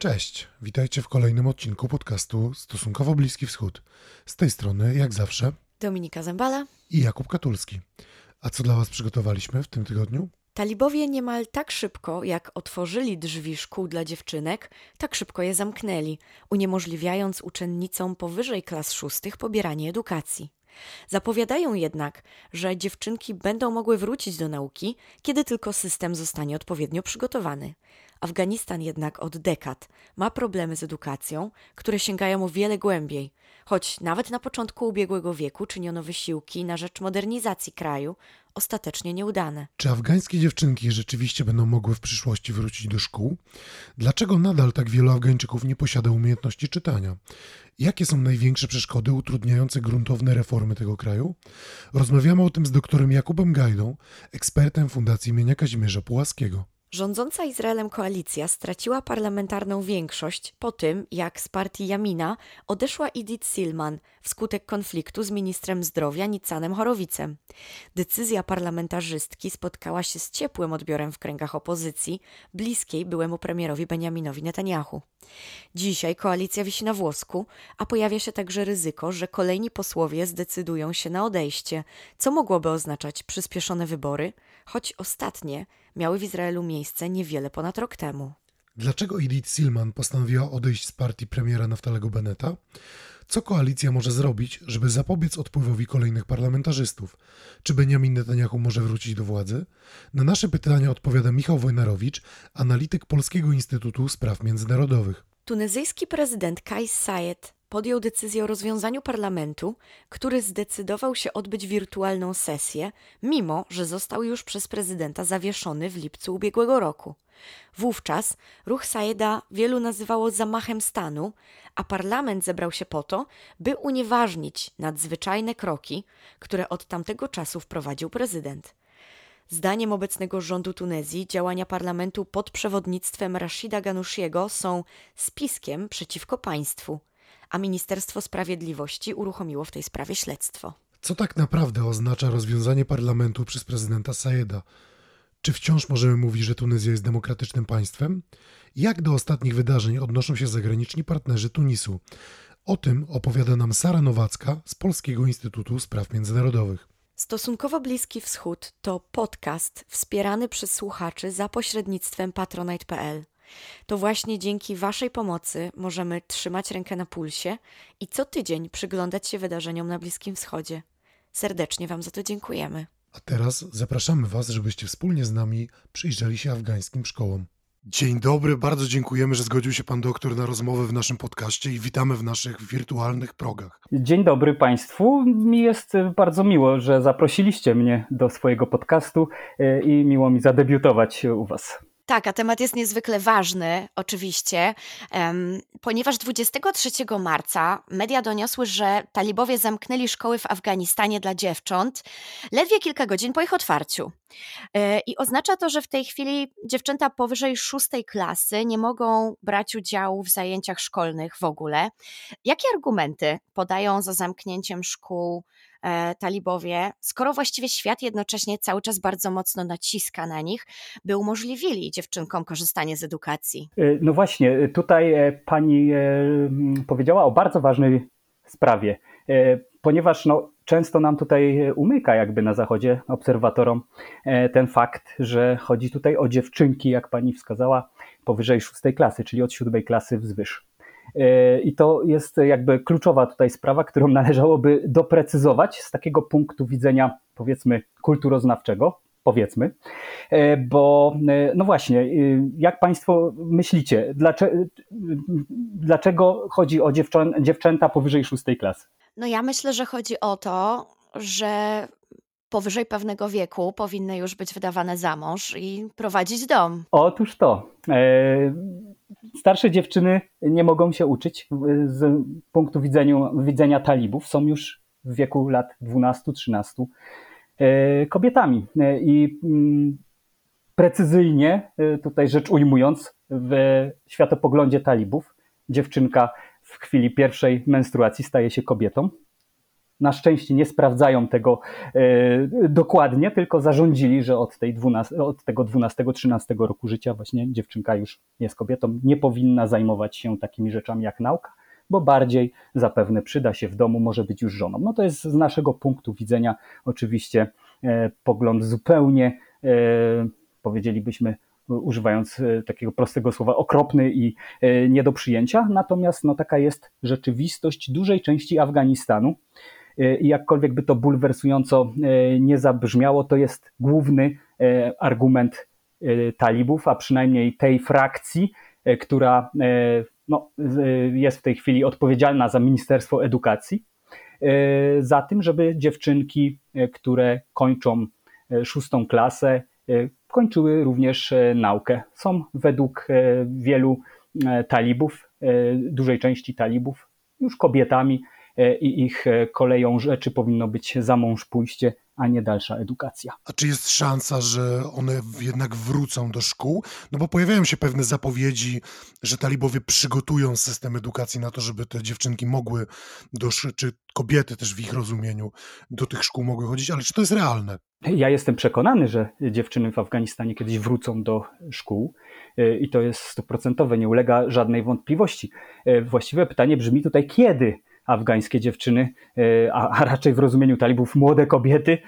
Cześć, witajcie w kolejnym odcinku podcastu Stosunkowo Bliski Wschód. Z tej strony, jak zawsze, Dominika Zembala i Jakub Katulski. A co dla Was przygotowaliśmy w tym tygodniu? Talibowie niemal tak szybko, jak otworzyli drzwi szkół dla dziewczynek, tak szybko je zamknęli, uniemożliwiając uczennicom powyżej klas szóstych pobieranie edukacji. Zapowiadają jednak, że dziewczynki będą mogły wrócić do nauki, kiedy tylko system zostanie odpowiednio przygotowany. Afganistan jednak od dekad ma problemy z edukacją, które sięgają o wiele głębiej, choć nawet na początku ubiegłego wieku czyniono wysiłki na rzecz modernizacji kraju, ostatecznie nieudane. Czy afgańskie dziewczynki rzeczywiście będą mogły w przyszłości wrócić do szkół? Dlaczego nadal tak wielu Afgańczyków nie posiada umiejętności czytania? Jakie są największe przeszkody utrudniające gruntowne reformy tego kraju? Rozmawiamy o tym z doktorem Jakubem Gajdą, ekspertem Fundacji imienia Kazimierza Pułaskiego. Rządząca Izraelem koalicja straciła parlamentarną większość po tym, jak z partii Jamina odeszła Edith Silman wskutek konfliktu z ministrem zdrowia Nicanem Horowicem. Decyzja parlamentarzystki spotkała się z ciepłym odbiorem w kręgach opozycji, bliskiej byłemu premierowi Benjaminowi Netanyahu. Dzisiaj koalicja wisi na włosku, a pojawia się także ryzyko, że kolejni posłowie zdecydują się na odejście, co mogłoby oznaczać przyspieszone wybory, choć ostatnie miały w Izraelu miejsce niewiele ponad rok temu. Dlaczego Edith Silman postanowiła odejść z partii premiera Naftalego Beneta? Co koalicja może zrobić, żeby zapobiec odpływowi kolejnych parlamentarzystów? Czy Benjamin Netanyahu może wrócić do władzy? Na nasze pytania odpowiada Michał Wojnarowicz, analityk Polskiego Instytutu Spraw Międzynarodowych. Tunezyjski prezydent Kais Sayed podjął decyzję o rozwiązaniu parlamentu, który zdecydował się odbyć wirtualną sesję, mimo że został już przez prezydenta zawieszony w lipcu ubiegłego roku. Wówczas ruch Saeda wielu nazywało zamachem stanu, a parlament zebrał się po to, by unieważnić nadzwyczajne kroki, które od tamtego czasu wprowadził prezydent. Zdaniem obecnego rządu Tunezji działania parlamentu pod przewodnictwem Rashida Ganushiego są spiskiem przeciwko państwu, a Ministerstwo Sprawiedliwości uruchomiło w tej sprawie śledztwo. Co tak naprawdę oznacza rozwiązanie parlamentu przez prezydenta Saeda? Czy wciąż możemy mówić, że Tunezja jest demokratycznym państwem? Jak do ostatnich wydarzeń odnoszą się zagraniczni partnerzy Tunisu? O tym opowiada nam Sara Nowacka z Polskiego Instytutu Spraw Międzynarodowych. Stosunkowo Bliski Wschód to podcast wspierany przez słuchaczy za pośrednictwem patronite.pl. To właśnie dzięki Waszej pomocy możemy trzymać rękę na pulsie i co tydzień przyglądać się wydarzeniom na Bliskim Wschodzie. Serdecznie Wam za to dziękujemy. A teraz zapraszamy Was, żebyście wspólnie z nami przyjrzeli się afgańskim szkołom. Dzień dobry, bardzo dziękujemy, że zgodził się Pan doktor na rozmowę w naszym podcaście i witamy w naszych wirtualnych progach. Dzień dobry Państwu. Mi jest bardzo miło, że zaprosiliście mnie do swojego podcastu e, i miło mi zadebiutować u Was. Tak, a temat jest niezwykle ważny, oczywiście, ponieważ 23 marca media doniosły, że talibowie zamknęli szkoły w Afganistanie dla dziewcząt ledwie kilka godzin po ich otwarciu. Yy, I oznacza to, że w tej chwili dziewczęta powyżej szóstej klasy nie mogą brać udziału w zajęciach szkolnych w ogóle. Jakie argumenty podają za zamknięciem szkół e, talibowie, skoro właściwie świat jednocześnie cały czas bardzo mocno naciska na nich, by umożliwili dziewczynkom korzystanie z edukacji. E, no właśnie, tutaj e, pani powiedziała o bardzo ważnej sprawie, ponieważ no, często nam tutaj umyka jakby na zachodzie obserwatorom ten fakt, że chodzi tutaj o dziewczynki, jak pani wskazała, powyżej szóstej klasy, czyli od siódmej klasy wzwyż. E, I to jest jakby kluczowa tutaj sprawa, którą należałoby doprecyzować z takiego punktu widzenia, powiedzmy, kulturoznawczego, powiedzmy, e, bo e, no właśnie, jak Państwo myślicie, dlaczego, dlaczego chodzi o dziewczę, dziewczęta powyżej szóstej klasy? No ja myślę, że chodzi o to, że powyżej pewnego wieku powinny już być wydawane za mąż i prowadzić dom. Otóż to. Starsze dziewczyny nie mogą się uczyć z punktu widzenia, widzenia talibów. Są już w wieku lat 12-13 e, kobietami. E, I mm, precyzyjnie, e, tutaj rzecz ujmując, w światopoglądzie talibów dziewczynka w chwili pierwszej menstruacji staje się kobietą. Na szczęście nie sprawdzają tego dokładnie, tylko zarządzili, że od, tej 12, od tego 12-13 roku życia właśnie dziewczynka już jest kobietą, nie powinna zajmować się takimi rzeczami jak nauka, bo bardziej zapewne przyda się w domu, może być już żoną. No to jest z naszego punktu widzenia oczywiście pogląd zupełnie, powiedzielibyśmy, używając e, takiego prostego słowa, okropny i e, nie do przyjęcia. Natomiast no, taka jest rzeczywistość dużej części Afganistanu. E, I jakkolwiek by to bulwersująco nie zabrzmiało, to jest główny argument talibów, a przynajmniej tej frakcji, która no, jest w tej chwili odpowiedzialna za Ministerstwo Edukacji, za tym, żeby dziewczynki, które kończą szóstą klasę, kończyły również e, naukę. Są według e, wielu e, talibów, dużej części talibów, już kobietami i ich koleją rzeczy powinno być za mąż pójście, a nie dalsza edukacja. A czy jest szansa, że one jednak wrócą do szkół? No bo pojawiają się pewne zapowiedzi, że talibowie przygotują system edukacji na to, żeby te dziewczynki mogły, do, czy kobiety też w ich rozumieniu, do tych szkół mogły chodzić, ale czy to jest realne? Ja jestem przekonany, że dziewczyny w Afganistanie kiedyś wrócą do szkół e, i to jest stuprocentowe, nie ulega żadnej wątpliwości. E, właściwe pytanie brzmi tutaj, kiedy afgańskie dziewczyny, e, a, raczej w rozumieniu talibów młode kobiety,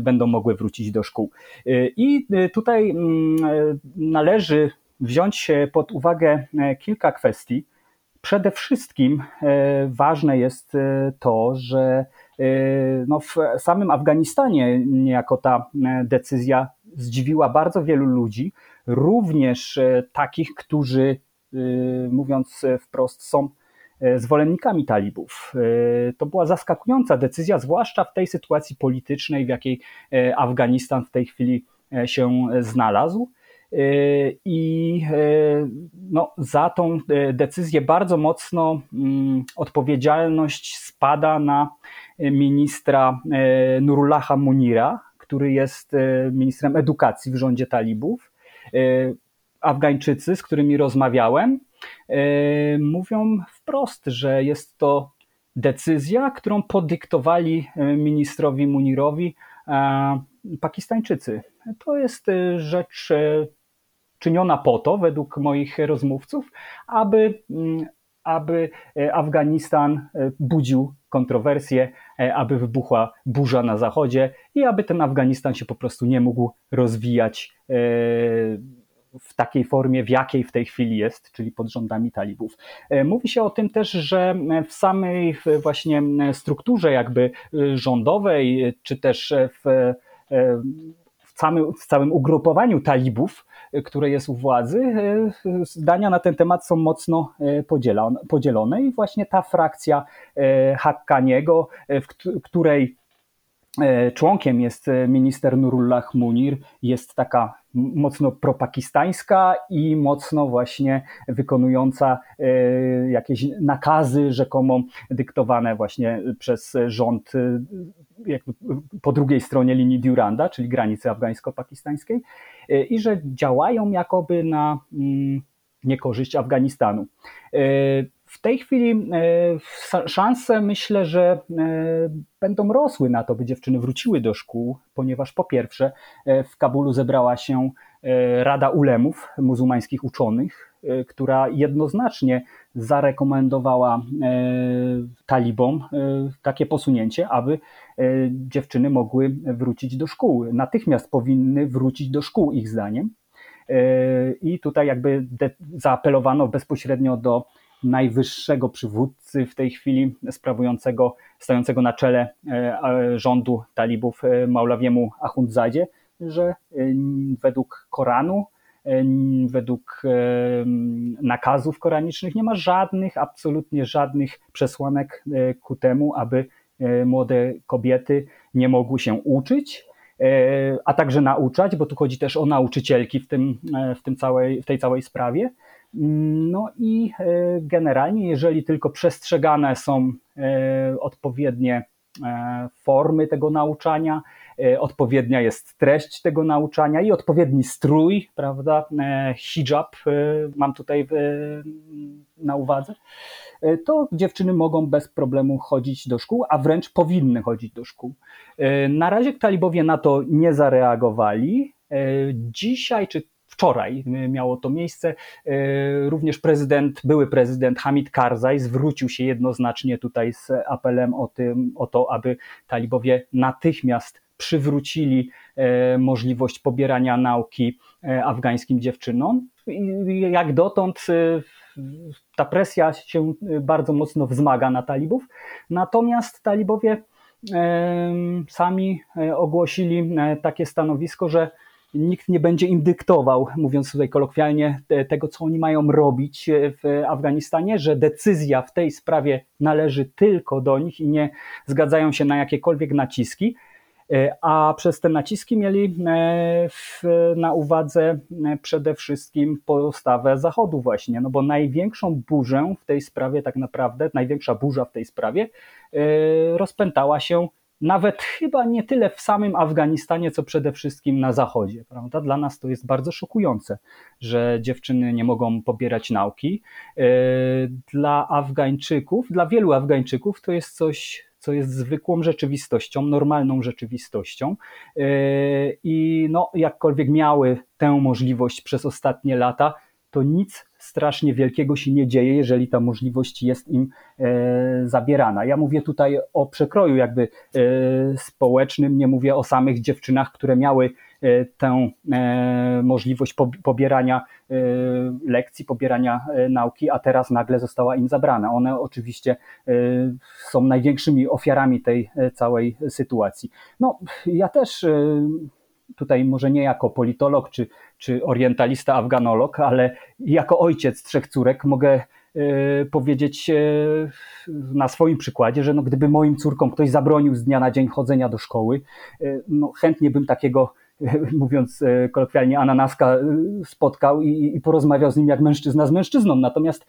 będą mogły wrócić do szkół. I tutaj mm, należy wziąć pod uwagę kilka kwestii. Przede wszystkim ważne jest to, że no w samym Afganistanie niejako ta e, decyzja zdziwiła bardzo wielu ludzi, również e, takich, którzy, e, mówiąc wprost, są zwolennikami talibów. To była zaskakująca decyzja, zwłaszcza w tej sytuacji politycznej, w jakiej Afganistan w tej chwili się znalazł. I no, za tą decyzję bardzo mocno mm, odpowiedzialność spada na ministra e, Nurullaha Munira, który jest e, ministrem edukacji w rządzie talibów. E, Afgańczycy, z którymi rozmawiałem, mówią wprost, że jest to decyzja, którą podyktowali ministrowi Munirowi Pakistańczycy. To jest rzecz czyniona po to, według moich rozmówców, aby, mm, aby Afganistan budził kontrowersje, e, aby wybuchła burza na zachodzie i aby ten Afganistan się po prostu nie mógł rozwijać e, w takiej formie, w jakiej w tej chwili jest, czyli pod rządami talibów. E, mówi się o tym też, że w samej właśnie strukturze jakby rządowej, czy też w, w, całym, w całym ugrupowaniu talibów, które jest u władzy, e, zdania na ten temat są mocno e, podzielone i właśnie ta frakcja e, Hakkaniego, w której członkiem jest minister Nurullah Munir, jest taka mocno propakistańska i mocno właśnie wykonująca jakieś nakazy rzekomo dyktowane właśnie przez rząd po drugiej stronie linii Duranda, czyli granicy afgańsko-pakistańskiej. E, i że działają jakoby na mm, niekorzyść Afganistanu. E, w tej chwili e, szanse myślę, że będą rosły na to, by dziewczyny wróciły do szkół, ponieważ po pierwsze w Kabulu zebrała się Rada Ulemów, muzułmańskich uczonych, która jednoznacznie zarekomendowała talibom takie posunięcie, aby E, dziewczyny mogły wrócić do szkół. Natychmiast powinny wrócić do szkół, ich zdaniem. E, I tutaj jakby zaapelowano bezpośrednio do najwyższego przywódcy w tej chwili sprawującego, stojącego na czele e, rządu talibów Maulawiemu Ahundzadzie, że według Koranu, według nakazów koranicznych nie ma żadnych, absolutnie żadnych przesłanek ku temu, aby E, młode kobiety nie mogły się uczyć, e, a także nauczać, bo tu chodzi też o nauczycielki w, tym, e, w, tym całej, w tej całej sprawie. No i generalnie, jeżeli tylko przestrzegane są odpowiednie formy tego nauczania, odpowiednia jest treść tego nauczania i odpowiedni strój, prawda, hijab mam tutaj na uwadze, to dziewczyny mogą bez problemu chodzić do szkół, a wręcz powinny chodzić do szkół. Na razie talibowie na to nie zareagowali. Dzisiaj czy wczoraj miało to miejsce. Również prezydent, były prezydent Hamid Karzaj zwrócił się jednoznacznie tutaj z apelem o, tym, o to, aby talibowie natychmiast przywrócili e, możliwość pobierania nauki e, afgańskim dziewczynom. Jak dotąd e, ta presja się bardzo mocno wzmaga na talibów, natomiast talibowie sami ogłosili takie stanowisko, że nikt nie będzie im dyktował, mówiąc tutaj kolokwialnie, tego, co oni mają robić w Afganistanie, że decyzja w tej sprawie należy tylko do nich i nie zgadzają się na jakiekolwiek naciski. E, a przez te naciski mieli e, w, na uwadze e, przede wszystkim postawę Zachodu właśnie, no bo największą burzę w tej sprawie tak naprawdę, największa burza w tej sprawie rozpętała się nawet chyba nie tyle w samym Afganistanie, co przede wszystkim na Zachodzie. Prawda? Dla nas to jest bardzo szokujące, że dziewczyny nie mogą pobierać nauki. Dla Afgańczyków, dla wielu Afgańczyków to jest coś co jest zwykłą rzeczywistością, normalną rzeczywistością. E, I no, jakkolwiek miały tę możliwość przez ostatnie lata, to nic strasznie wielkiego się nie dzieje, jeżeli ta możliwość jest im e, zabierana. Ja mówię tutaj o przekroju jakby e, społecznym, nie mówię o samych dziewczynach, które miały e, tę możliwość po, pobierania lekcji, pobierania nauki, a teraz nagle została im zabrana. One oczywiście są największymi ofiarami tej całej sytuacji. No, ja też tutaj może nie jako politolog czy, czy orientalista afganolog, ale jako ojciec trzech córek mogę y, powiedzieć y, na swoim przykładzie, że no, gdyby moim córkom ktoś zabronił z dnia na dzień chodzenia do szkoły, y, no, chętnie bym takiego mówiąc kolokwialnie, ananaska spotkał i, i, porozmawiał z nim jak mężczyzna z mężczyzną. Natomiast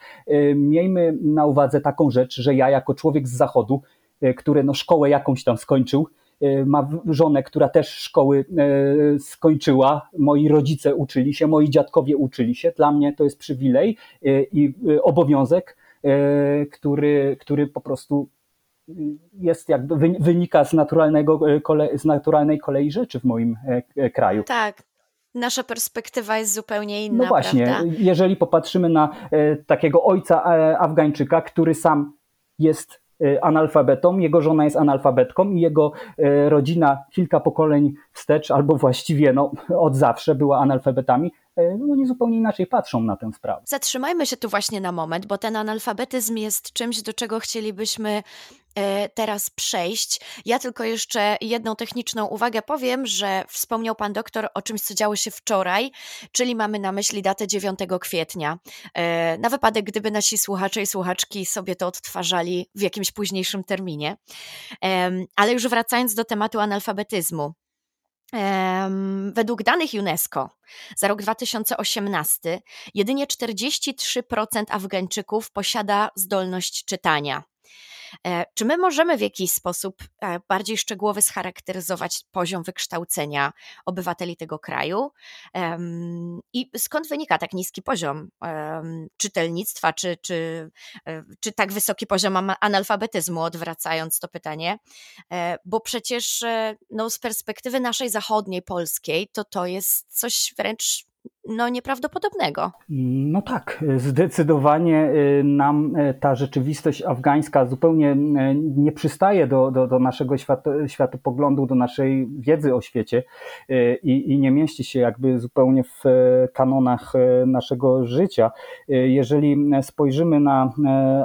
miejmy na uwadze taką rzecz, że ja jako człowiek z zachodu, który no szkołę jakąś tam skończył, E, ma żonę, która też szkoły e, skończyła. Moi rodzice uczyli się, moi dziadkowie uczyli się. Dla mnie to jest przywilej e, i obowiązek, który, który po prostu jest jakby wynika z, naturalnego, z naturalnej kolei rzeczy w moim kraju. Tak, nasza perspektywa jest zupełnie inna. No właśnie, prawda? jeżeli popatrzymy na takiego ojca Afgańczyka, który sam jest analfabetą, jego żona jest analfabetką i jego y, rodzina kilka pokoleń wstecz, albo właściwie no, od zawsze była analfabetami, y, oni zupełnie inaczej patrzą na tę sprawę. Zatrzymajmy się tu właśnie na moment, bo ten analfabetyzm jest czymś, do czego chcielibyśmy E, teraz przejść. Ja tylko jeszcze jedną techniczną uwagę powiem, że wspomniał pan doktor o czymś, co działo się wczoraj, czyli mamy na myśli datę 9 kwietnia. E, na wypadek, gdyby nasi słuchacze i słuchaczki sobie to odtwarzali w jakimś późniejszym terminie. Ale już wracając do tematu analfabetyzmu. Według danych UNESCO za rok 2018 jedynie 43% Afgańczyków posiada zdolność czytania. E, czy my możemy w jakiś sposób e, bardziej szczegółowy scharakteryzować poziom wykształcenia obywateli tego kraju? I skąd wynika tak niski poziom czytelnictwa, czy, czy, e, czy tak wysoki poziom analfabetyzmu, odwracając to pytanie? Bo przecież no, z perspektywy naszej zachodniej, polskiej, to to jest coś wręcz no, nieprawdopodobnego. No tak, zdecydowanie y, nam y, ta rzeczywistość afgańska zupełnie y, nie przystaje do, do, do naszego światopoglądu, do naszej wiedzy o świecie i, i nie mieści się jakby zupełnie w kanonach naszego życia. Jeżeli spojrzymy na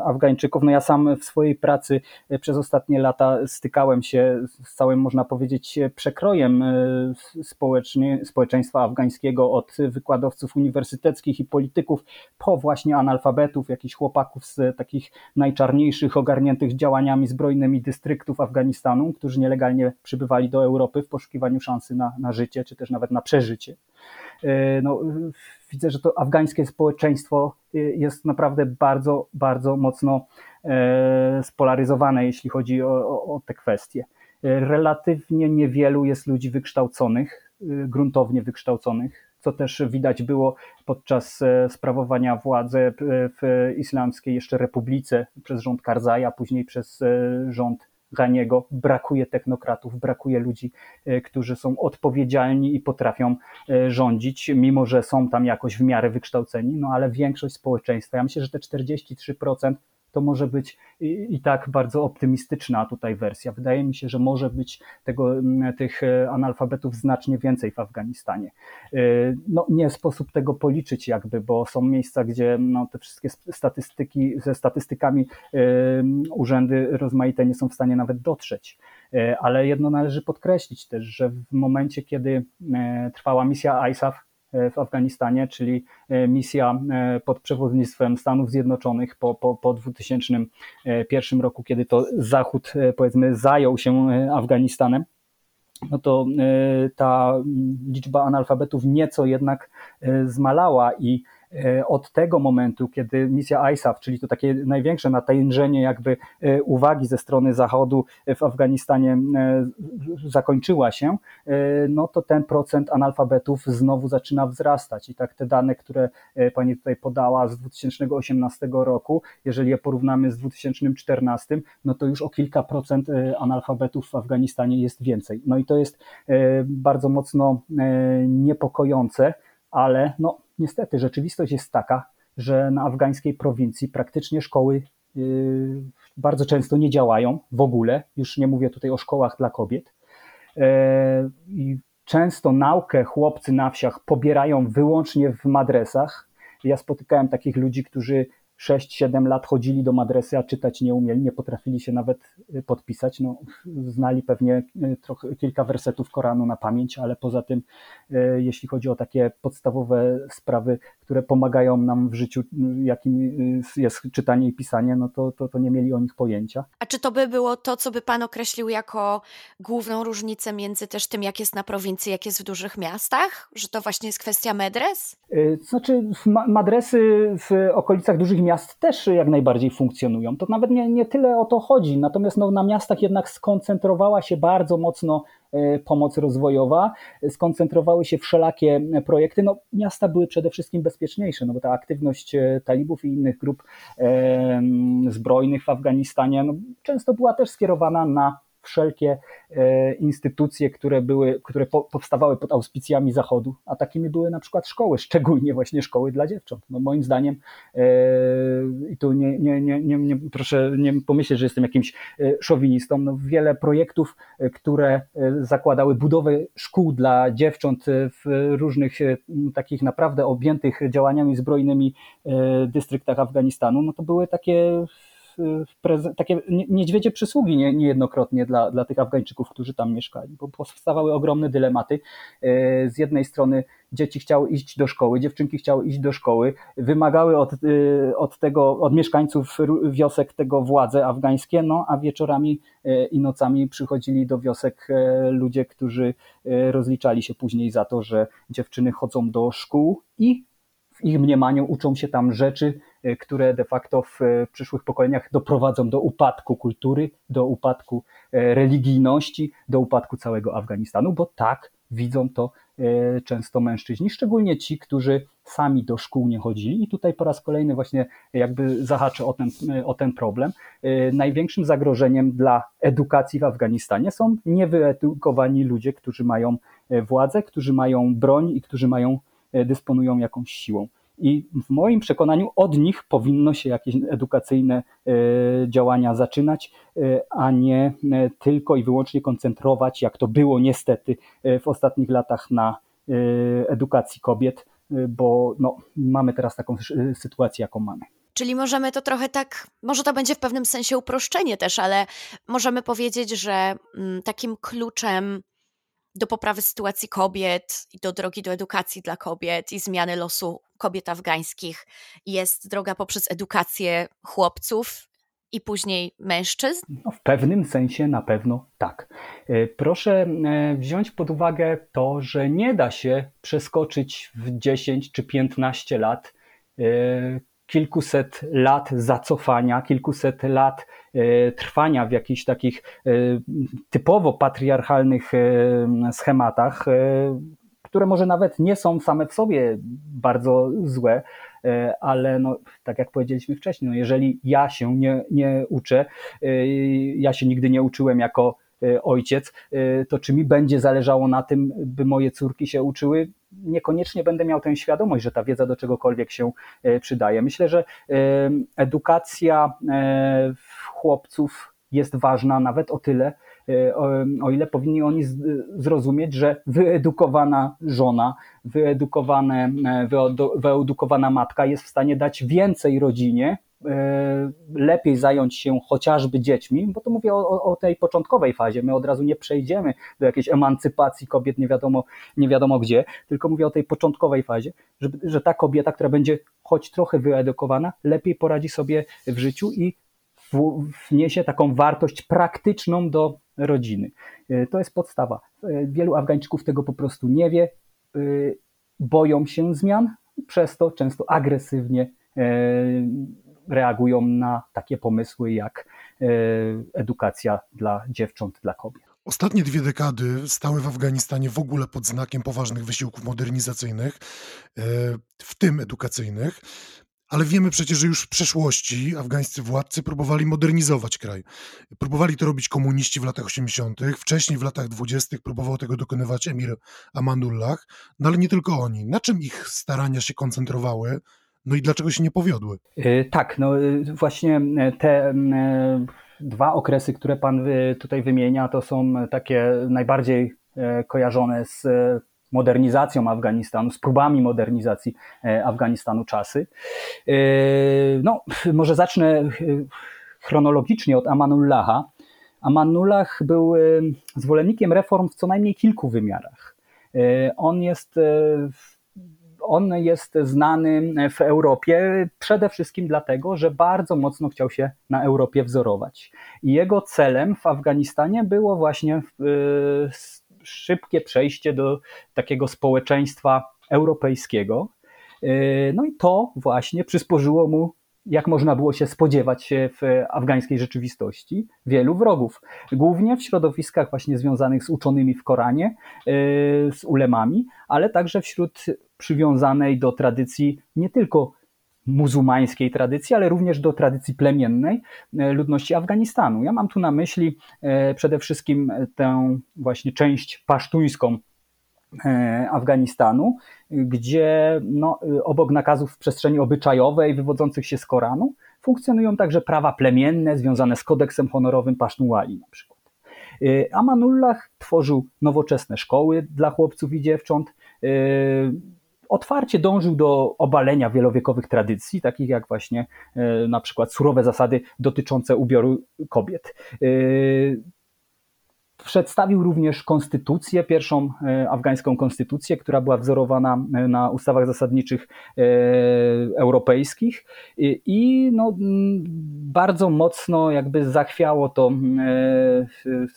Afgańczyków, no ja sam w swojej pracy przez ostatnie lata stykałem się z całym, można powiedzieć, przekrojem społeczeństwa afgańskiego od wykładowców uniwersyteckich i polityków, po właśnie analfabetów, jakichś chłopaków z takich najczarniejszych, ogarniętych działaniami zbrojnymi dystryktów Afganistanu, którzy nielegalnie przybywali do Europy w poszukiwaniu szansy na, na życie, czy też nawet na przeżycie. E, no, widzę, że to afgańskie społeczeństwo e, jest naprawdę bardzo, bardzo mocno e, spolaryzowane, jeśli chodzi o, o, o te kwestie. Relatywnie niewielu jest ludzi wykształconych, gruntownie wykształconych co też widać było podczas sprawowania władzy w islamskiej jeszcze republice przez rząd Karzaja, później przez rząd Ganiego. Brakuje technokratów, brakuje ludzi, którzy są odpowiedzialni i potrafią rządzić, mimo że są tam jakoś w miarę wykształceni, no ale większość społeczeństwa, ja myślę, że te 43% to może być i, i, tak bardzo optymistyczna tutaj wersja. Wydaje mi się, że może być tego, tych e, analfabetów znacznie więcej w Afganistanie. E, no, nie sposób tego policzyć jakby, bo są miejsca, gdzie no, te wszystkie statystyki, ze statystykami e, urzędy rozmaite nie są w stanie nawet dotrzeć. Ale jedno należy podkreślić też, że w momencie, kiedy trwała misja ISAF, w Afganistanie, czyli e, misja e, pod przewodnictwem Stanów Zjednoczonych po, po, po 2001 roku, kiedy to Zachód e, powiedzmy zajął się Afganistanem. No to ta liczba analfabetów nieco jednak zmalała i E, od tego momentu, kiedy misja ISAF, czyli to takie największe natężenie jakby e, uwagi ze strony Zachodu w Afganistanie e, zakończyła się, no to ten procent analfabetów znowu zaczyna wzrastać i tak te dane, które Pani tutaj podała z 2018 roku, jeżeli je porównamy z 2014, no to już o kilka procent analfabetów w Afganistanie jest więcej. No i to jest bardzo mocno niepokojące, ale no niestety rzeczywistość jest taka, że na afgańskiej prowincji praktycznie szkoły yy, bardzo często nie działają w ogóle. Już nie mówię tutaj o szkołach dla kobiet. Yy, I często naukę chłopcy na wsiach pobierają wyłącznie w madresach. Ja spotykałem takich ludzi, którzy 6-7 lat chodzili do madresy, a czytać nie umieli, nie potrafili się nawet y, podpisać. No, znali pewnie y, trochę, kilka wersetów Koranu na pamięć, ale poza tym, y, jeśli chodzi o takie podstawowe sprawy, które pomagają nam w życiu, jakim jest czytanie i pisanie, no to, to, to nie mieli o nich pojęcia. A czy to by było to, co by Pan określił jako główną różnicę między też tym, jak jest na prowincji, jak jest w dużych miastach? Że to właśnie jest kwestia medres? Znaczy, madresy w okolicach dużych miast miast też jak najbardziej funkcjonują. To nawet nie, nie tyle o to chodzi. Natomiast no, na miastach jednak skoncentrowała się bardzo mocno e, pomoc rozwojowa, skoncentrowały się wszelakie projekty. No, miasta były przede wszystkim bezpieczniejsze, no bo ta aktywność e, talibów i innych grup e, zbrojnych w Afganistanie no, często była też skierowana na wszelkie e, instytucje, które, były, które powstawały pod auspicjami Zachodu, a takimi były na przykład szkoły, szczególnie właśnie szkoły dla dziewcząt. No moim zdaniem, e, i tu nie, nie, nie, nie, nie, proszę nie pomyśleć, że jestem jakimś e, szowinistą, no wiele projektów, które zakładały budowę szkół dla dziewcząt w różnych takich naprawdę objętych działaniami zbrojnymi dystryktach Afganistanu, no to były takie takie niedźwiedzie przysługi nie, niejednokrotnie dla, dla tych Afgańczyków, którzy tam mieszkali, bo powstawały ogromne dylematy. E, z jednej strony dzieci chciały iść do szkoły, dziewczynki chciały iść do szkoły, wymagały od, e, od tego, od mieszkańców wiosek tego władze afgańskie, no a wieczorami e, i nocami przychodzili do wiosek ludzie, którzy rozliczali się później za to, że dziewczyny chodzą do szkół i ich mniemaniu uczą się tam rzeczy, e, które de facto w e, przyszłych pokoleniach doprowadzą do upadku kultury, do upadku e, religijności, do upadku całego Afganistanu, bo tak widzą to często mężczyźni, szczególnie ci, którzy sami do szkół nie chodzili. I tutaj po raz kolejny właśnie jakby zahaczę o ten, o ten problem. Największym zagrożeniem dla edukacji w Afganistanie są niewyedukowani ludzie, którzy mają władzę, którzy mają broń i którzy mają dysponują jakąś siłą. I w moim przekonaniu od nich powinno się jakieś edukacyjne e, działania zaczynać, e, a nie tylko i wyłącznie koncentrować, jak to było niestety w ostatnich latach na edukacji kobiet, bo no, mamy teraz taką sytuację, jaką mamy. Czyli możemy to trochę tak, może to będzie w pewnym sensie uproszczenie też, ale możemy powiedzieć, że mm, takim kluczem do poprawy sytuacji kobiet i do drogi do edukacji dla kobiet i zmiany losu kobiet afgańskich jest droga poprzez edukację chłopców i później mężczyzn? No, w pewnym sensie na pewno tak. E, proszę e, wziąć pod uwagę to, że nie da się przeskoczyć w 10 czy 15 lat e, kilkuset lat zacofania, kilkuset lat e, trwania w jakichś takich e, typowo patriarchalnych e, schematach. które może nawet nie są same w sobie bardzo złe, ale no, tak jak powiedzieliśmy wcześniej, no jeżeli ja się nie, nie uczę, ja się nigdy nie uczyłem jako ojciec, to czy mi będzie zależało na tym, by moje córki się uczyły? Niekoniecznie będę miał tę świadomość, że ta wiedza do czegokolwiek się przydaje. Myślę, że edukacja chłopców jest ważna nawet o tyle, e, o, ile powinni oni zrozumieć, że wyedukowana żona, wyedukowane, e, wyedukowana matka jest w stanie dać więcej rodzinie, e, lepiej zająć się chociażby dziećmi, bo to mówię o, o, tej początkowej fazie. My od razu nie przejdziemy do jakiejś emancypacji kobiet nie wiadomo, nie wiadomo gdzie, tylko mówię o tej początkowej fazie, że, że ta kobieta, która będzie choć trochę wyedukowana, lepiej poradzi sobie w życiu i wniesie taką wartość praktyczną do rodziny. E, to jest podstawa. E, wielu Afgańczyków tego po prostu nie wie, e, boją się zmian, przez to często agresywnie reagują na takie pomysły jak edukacja dla dziewcząt, dla kobiet. Ostatnie dwie dekady stały w Afganistanie w ogóle pod znakiem poważnych wysiłków modernizacyjnych, w tym edukacyjnych. Ale wiemy przecież, że już w przeszłości afgańscy władcy próbowali modernizować kraj. Próbowali to robić komuniści w latach 80., wcześniej w latach 20. próbował tego dokonywać emir Amanullah, no ale nie tylko oni. Na czym ich starania się koncentrowały? No i dlaczego się nie powiodły? E, tak, no e, właśnie e, te dwa okresy, które pan tutaj wymienia, to są takie najbardziej kojarzone z modernizacją Afganistanu, z próbami modernizacji Afganistanu czasy. No, może zacznę chronologicznie od Amanullaha. Amanullah był zwolennikiem reform w co najmniej kilku wymiarach. On jest on jest znany w Europie przede wszystkim dlatego, że bardzo mocno chciał się na Europie wzorować. I jego celem w Afganistanie było właśnie szybkie przejście do takiego społeczeństwa europejskiego. E, no i to właśnie przysporzyło mu, jak można było się spodziewać w afgańskiej rzeczywistości, wielu wrogów. Głównie w środowiskach właśnie związanych z uczonymi w Koranie, e, z ulemami, ale także wśród przywiązanej do tradycji nie tylko muzułmańskiej tradycji, ale również do tradycji plemiennej e, ludności Afganistanu. Ja mam tu na myśli e, przede wszystkim tę właśnie część pasztuńską e, Afganistanu, gdzie no, obok nakazów w przestrzeni obyczajowej wywodzących się z Koranu funkcjonują także prawa plemienne związane z kodeksem honorowym Pasztuali na przykład. Amanullah tworzył nowoczesne szkoły dla chłopców i dziewcząt, otwarcie dążył do obalenia wielowiekowych tradycji, takich jak właśnie e, na przykład surowe zasady dotyczące ubioru kobiet. E, przedstawił również konstytucję, pierwszą e, afgańską konstytucję, która była wzorowana na ustawach zasadniczych europejskich i no, bardzo mocno jakby zachwiało to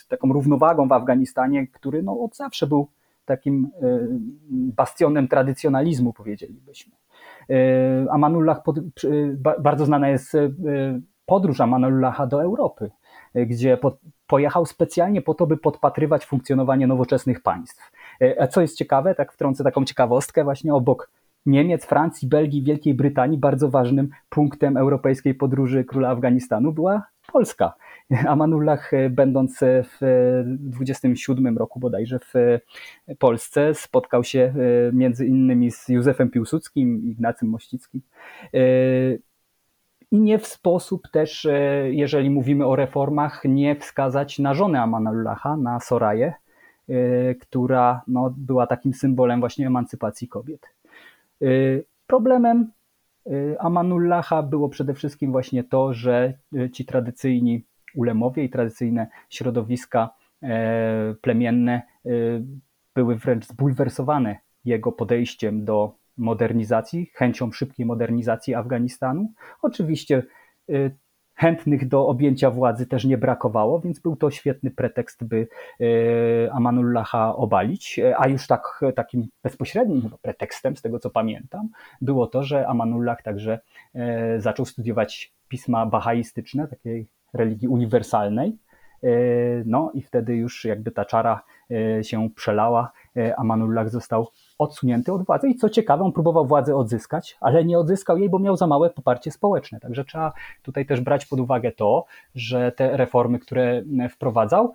taką równowagą w Afganistanie, który no, od zawsze był takim e, bastionem tradycjonalizmu, powiedzielibyśmy. E, Amanullah, bardzo znana jest e, podróż Amanullaha do Europy, gdzie pojechał specjalnie po to, by podpatrywać funkcjonowanie nowoczesnych państw. A co jest ciekawe, tak wtrącę taką ciekawostkę, właśnie obok Niemiec, Francji, Belgii, Wielkiej Brytanii bardzo ważnym punktem europejskiej podróży króla Afganistanu była Polska. Amanullah, e, będąc w 27 roku bodajże w Polsce, spotkał się e, między innymi z Józefem Piłsudskim, Ignacym Mościckim. E, I nie w sposób też, jeżeli mówimy o reformach, nie wskazać na żonę Amanullaha, na Soraję, która no, była takim symbolem właśnie emancypacji kobiet. Problemem Amanullaha było przede wszystkim właśnie to, że ci tradycyjni ulemowie i tradycyjne środowiska e, plemienne e, były wręcz zbulwersowane jego podejściem do modernizacji, chęcią szybkiej modernizacji Afganistanu. Oczywiście chętnych do objęcia władzy też nie brakowało, więc był to świetny pretekst, by Amanullaha obalić. A już tak, takim bezpośrednim pretekstem, z tego co pamiętam, było to, że Amanullah także zaczął studiować pisma bahaistyczne, takiej religii uniwersalnej No i wtedy już jakby ta czara się przelała, Amanullah został odsunięty od władzy i co ciekawe, on próbował władzę odzyskać, ale nie odzyskał jej, bo miał za małe poparcie społeczne. Także trzeba tutaj też brać pod uwagę to, że te reformy, które wprowadzał,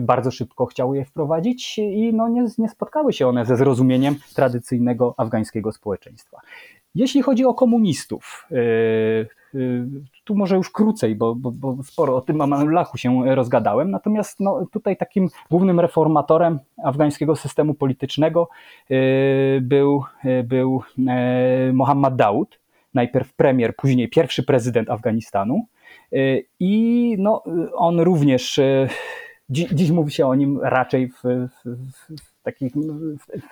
bardzo szybko chciał je wprowadzić i no nie, nie spotkały się one ze zrozumieniem tradycyjnego afgańskiego społeczeństwa. Jeśli chodzi o komunistów, Y, tu może już krócej, bo, bo, bo sporo o tym Amanullahu się rozgadałem, natomiast no, tutaj takim głównym reformatorem afgańskiego systemu politycznego y, był, y, był Mohammad Daud, najpierw premier, później pierwszy prezydent Afganistanu. I no, on również Dziś, dziś, mówi się o nim raczej w, w, w, takich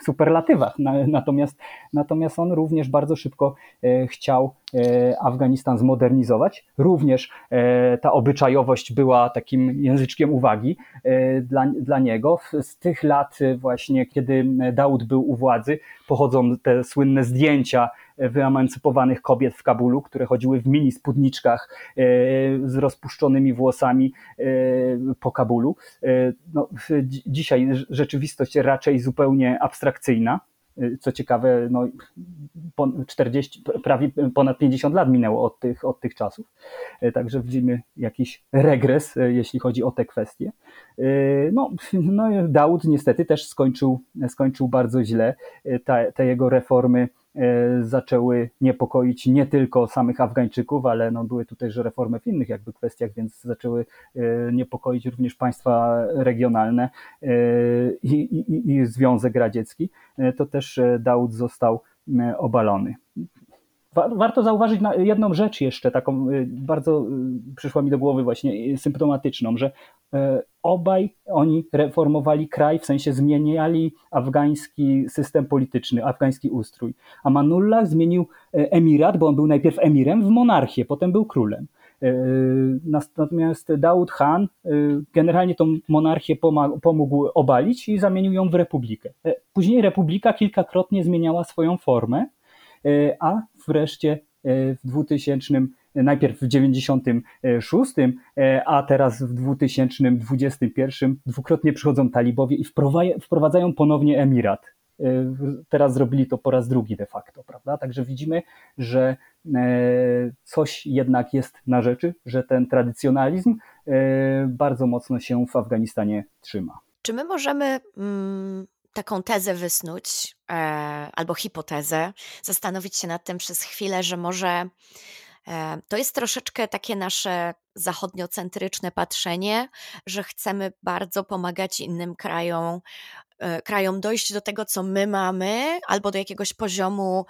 superlatywach. Natomiast, natomiast on również bardzo szybko e, chciał e, Afganistan zmodernizować. Również e, ta obyczajowość była takim języczkiem uwagi dla, dla niego. Z tych lat właśnie, kiedy Daud był u władzy, pochodzą te słynne zdjęcia wyemancypowanych kobiet w Kabulu, które chodziły w mini spódniczkach e, z rozpuszczonymi włosami e, po Kabulu. E, no, dzisiaj rzeczywistość raczej zupełnie abstrakcyjna. Co ciekawe, no, 40, prawie ponad 50 lat minęło od tych, od tych czasów. Także widzimy jakiś regres, jeśli chodzi o te kwestie. No, no Daud niestety też skończył, skończył bardzo źle. Te, te jego reformy zaczęły niepokoić nie tylko samych Afgańczyków, ale no były tutaj też reformy w innych jakby kwestiach, więc zaczęły e, niepokoić również państwa regionalne e, i, i, i Związek Radziecki. To też Daud został obalony. Warto zauważyć jedną rzecz jeszcze, taką bardzo przyszła mi do głowy właśnie symptomatyczną, że obaj oni reformowali kraj, w sensie zmieniali afgański system polityczny, afgański ustrój. A Manullah zmienił emirat, bo on był najpierw emirem, w monarchię, potem był królem. Natomiast Daud Khan generalnie tą monarchię pomógł obalić i zamienił ją w republikę. Później republika kilkakrotnie zmieniała swoją formę, a wreszcie w 2000 najpierw w 96, e, a teraz w 2021 dwukrotnie przychodzą talibowie i wprowadzają ponownie emirat. E, teraz zrobili to po raz drugi de facto, prawda? Także widzimy, że e, coś jednak jest na rzeczy, że ten tradycjonalizm bardzo mocno się w Afganistanie trzyma. Czy my możemy mm, taką tezę wysnuć, e, albo hipotezę, zastanowić się nad tym przez chwilę, że może E, to jest troszeczkę takie nasze zachodniocentryczne patrzenie, że chcemy bardzo pomagać innym krajom, e, krajom dojść do tego, co my mamy, albo do jakiegoś poziomu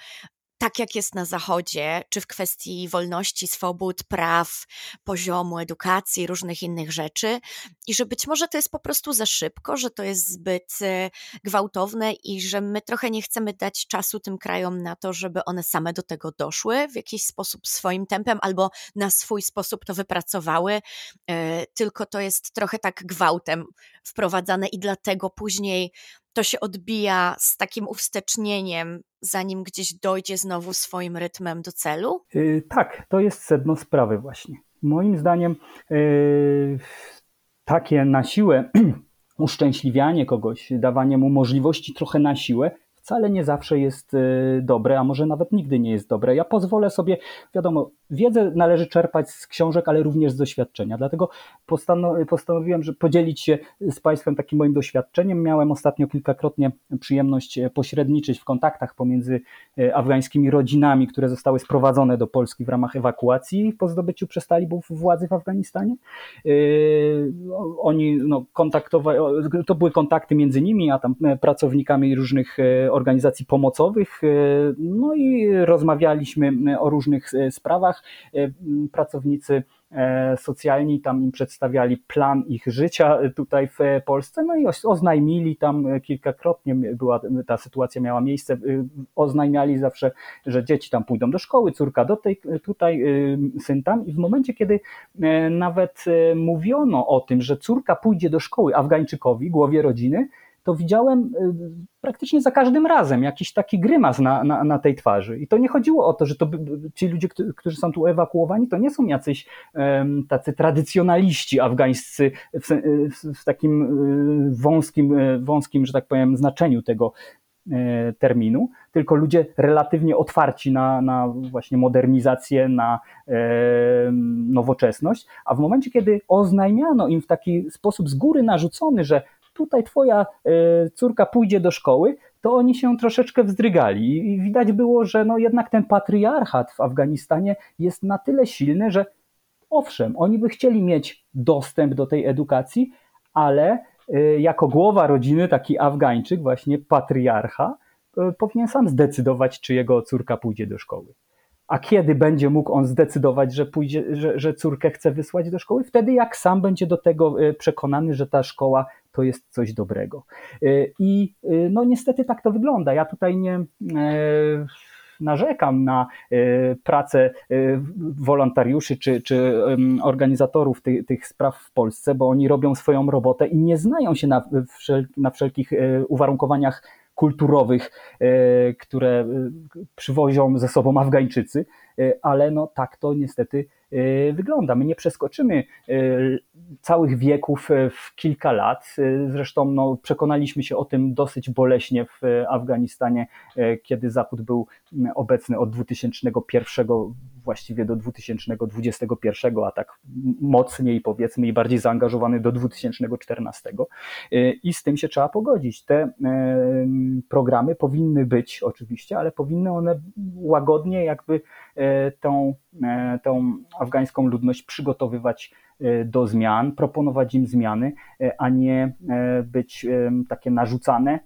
tak jak jest na Zachodzie, czy w kwestii wolności, swobód, praw, poziomu edukacji, różnych innych rzeczy, i że być może to jest po prostu za szybko, że to jest zbyt e, gwałtowne i że my trochę nie chcemy dać czasu tym krajom na to, żeby one same do tego doszły w jakiś sposób swoim tempem albo na swój sposób to wypracowały, e, tylko to jest trochę tak gwałtem wprowadzane i dlatego później to się odbija z takim uwstecznieniem, zanim gdzieś dojdzie znowu swoim rytmem do celu? Yy, tak, to jest sedno sprawy właśnie. Moim zdaniem yy, takie na siłę uszczęśliwianie kogoś, dawanie mu możliwości trochę na siłę, wcale nie zawsze jest y, dobre, a może nawet nigdy nie jest dobre. Ja pozwolę sobie, wiadomo, wiedzę należy czerpać z książek, ale również z doświadczenia. Dlatego postanowiłem, że podzielić się z Państwem takim moim doświadczeniem. Miałem ostatnio kilkakrotnie przyjemność e, pośredniczyć w kontaktach pomiędzy e, afgańskimi rodzinami, które zostały sprowadzone do Polski w ramach ewakuacji po zdobyciu przez talibów władzy w Afganistanie. E, oni no, kontaktowali, to były kontakty między nimi, a tam pracownikami różnych organizacji pomocowych. No i rozmawialiśmy o różnych sprawach E, pracownicy e, socjalni tam im przedstawiali plan ich życia tutaj w Polsce, no i oznajmili tam kilkakrotnie była, ta sytuacja miała miejsce, e, oznajmiali zawsze, że dzieci tam pójdą do szkoły, córka do tej, tutaj, syn tam. I w momencie, kiedy nawet mówiono o tym, że córka pójdzie do szkoły Afgańczykowi, głowie rodziny, to widziałem praktycznie za każdym razem jakiś taki grymas na, na, na tej twarzy. I to nie chodziło o to, że to ci ludzie, którzy są tu ewakuowani, to nie są jacyś tacy tradycjonaliści afgańscy w, w, w takim wąskim, wąskim, że tak powiem, znaczeniu tego, E, terminu, tylko ludzie relatywnie otwarci na, na właśnie modernizację, na e, nowoczesność, a w momencie, kiedy oznajmiano im w taki sposób z góry narzucony, że tutaj twoja e, córka pójdzie do szkoły, to oni się troszeczkę wzdrygali i widać było, że no jednak ten patriarchat w Afganistanie jest na tyle silny, że owszem, oni by chcieli mieć dostęp do tej edukacji, ale Y, jako głowa rodziny, taki Afgańczyk, właśnie patriarcha, y, powinien sam zdecydować, czy jego córka pójdzie do szkoły. A kiedy będzie mógł on zdecydować, że, pójdzie, że, że córkę chce wysłać do szkoły? Wtedy, jak sam będzie do tego przekonany, że ta szkoła to jest coś dobrego. I no niestety tak to wygląda. Ja tutaj nie narzekam na e, pracę e, wolontariuszy czy, czy organizatorów tych, tych spraw w Polsce, bo oni robią swoją robotę i nie znają się na, na wszelkich e, uwarunkowaniach kulturowych, które przywozią ze sobą Afgańczycy, ale no tak to niestety wygląda. My nie przeskoczymy całych wieków w kilka lat. Zresztą no, przekonaliśmy się o tym dosyć boleśnie w Afganistanie, kiedy Zachód był obecny od 2001 właściwie do 2021, a tak mocniej powiedzmy i bardziej zaangażowany do 2014. I z tym się trzeba pogodzić. Te programy powinny być oczywiście, ale powinny one łagodnie jakby tą, tą afgańską ludność przygotowywać E, do zmian, proponować im zmiany, e, a nie e, być takie narzucane,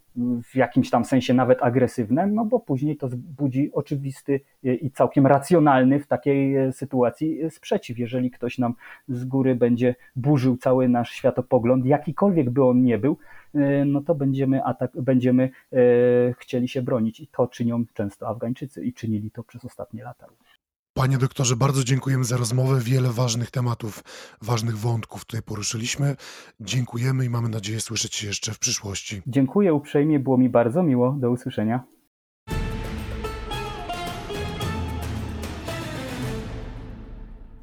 w jakimś tam sensie nawet agresywne, no bo później to budzi oczywisty i całkiem racjonalny w takiej sytuacji sprzeciw. Jeżeli ktoś nam z góry będzie burzył cały nasz światopogląd, jakikolwiek by on nie był, no to będziemy, atak, będziemy chcieli się bronić. I to czynią często Afgańczycy i czynili to przez ostatnie lata. Panie doktorze, bardzo dziękujemy za rozmowę. Wiele ważnych tematów, ważnych wątków tutaj poruszyliśmy. Dziękujemy i mamy nadzieję słyszeć się jeszcze w przyszłości. Dziękuję uprzejmie, było mi bardzo miło. Do usłyszenia.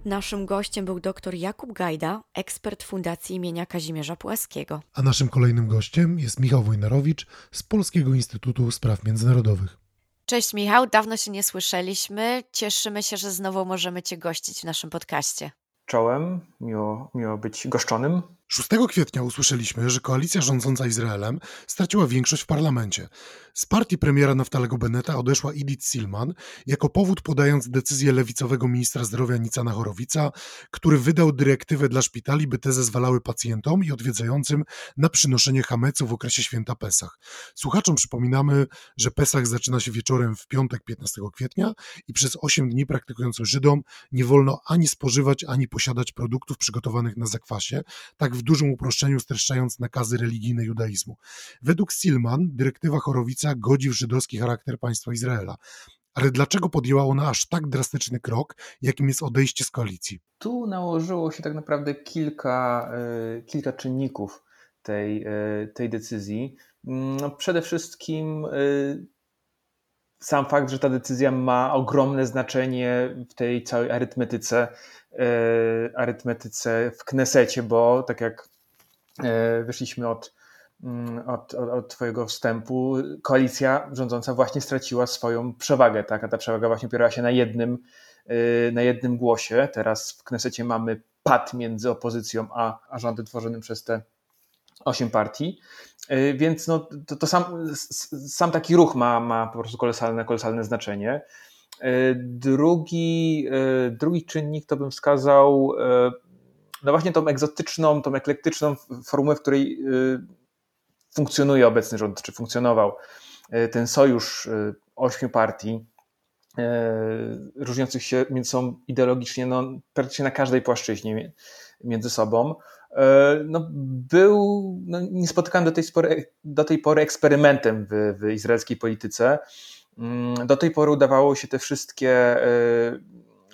Naszym gościem był dr Jakub Gajda, ekspert Fundacji imienia Kazimierza Płaskiego. A naszym kolejnym gościem jest Michał Wojnarowicz z Polskiego Instytutu Spraw Międzynarodowych. Cześć Michał, dawno się nie słyszeliśmy. Cieszymy się, że znowu możemy Cię gościć w naszym podcaście. Czołem, miło, miło być goszczonym. 6 kwietnia usłyszeliśmy, że koalicja rządząca Izraelem straciła większość w parlamencie. Z partii premiera Naftalego Beneta odeszła Edith Silman, jako powód podając decyzję lewicowego ministra zdrowia Nicana Chorowica, który wydał dyrektywę dla szpitali, by te zezwalały pacjentom i odwiedzającym na przynoszenie hamecu w okresie święta Pesach. Słuchaczom przypominamy, że Pesach zaczyna się wieczorem w piątek 15 kwietnia i przez 8 dni praktykującym Żydom nie wolno ani spożywać, ani posiadać produktów przygotowanych na zakwasie, tak w dużym uproszczeniu streszczając nakazy religijne judaizmu. Według Silman dyrektywa Chorowica godzi w żydowski charakter państwa Izraela. Ale dlaczego podjęła ona aż tak drastyczny krok, jakim jest odejście z koalicji? Tu nałożyło się tak naprawdę kilka, e, kilka czynników tej, e, tej decyzji. Mm, no przede wszystkim e, sam fakt, że ta decyzja ma ogromne znaczenie w tej całej arytmetyce arytmetyce w Knesecie, bo tak jak e, wyszliśmy od, mm, od, od, od Twojego wstępu, koalicja rządząca właśnie straciła swoją przewagę, tak? a ta przewaga właśnie opierała się na jednym, e, na jednym głosie. Teraz w Knesecie mamy pad między opozycją a, a rządem tworzonym przez te osiem partii. Więc no, to, to sam, sam taki ruch ma, ma po prostu kolosalne, kolosalne znaczenie. E, drugi, e, drugi czynnik to bym wskazał e, no właśnie tą egzotyczną, tą eklektyczną formułę, w której funkcjonuje obecny rząd, czy funkcjonował ten sojusz ośmiu partii, różniących się między sobą ideologicznie no, praktycznie na każdej płaszczyźnie między sobą. No, był no, niespotykany do tej, do tej pory eksperymentem w, w izraelskiej polityce. Mm, do tej pory udawało się te wszystkie, e,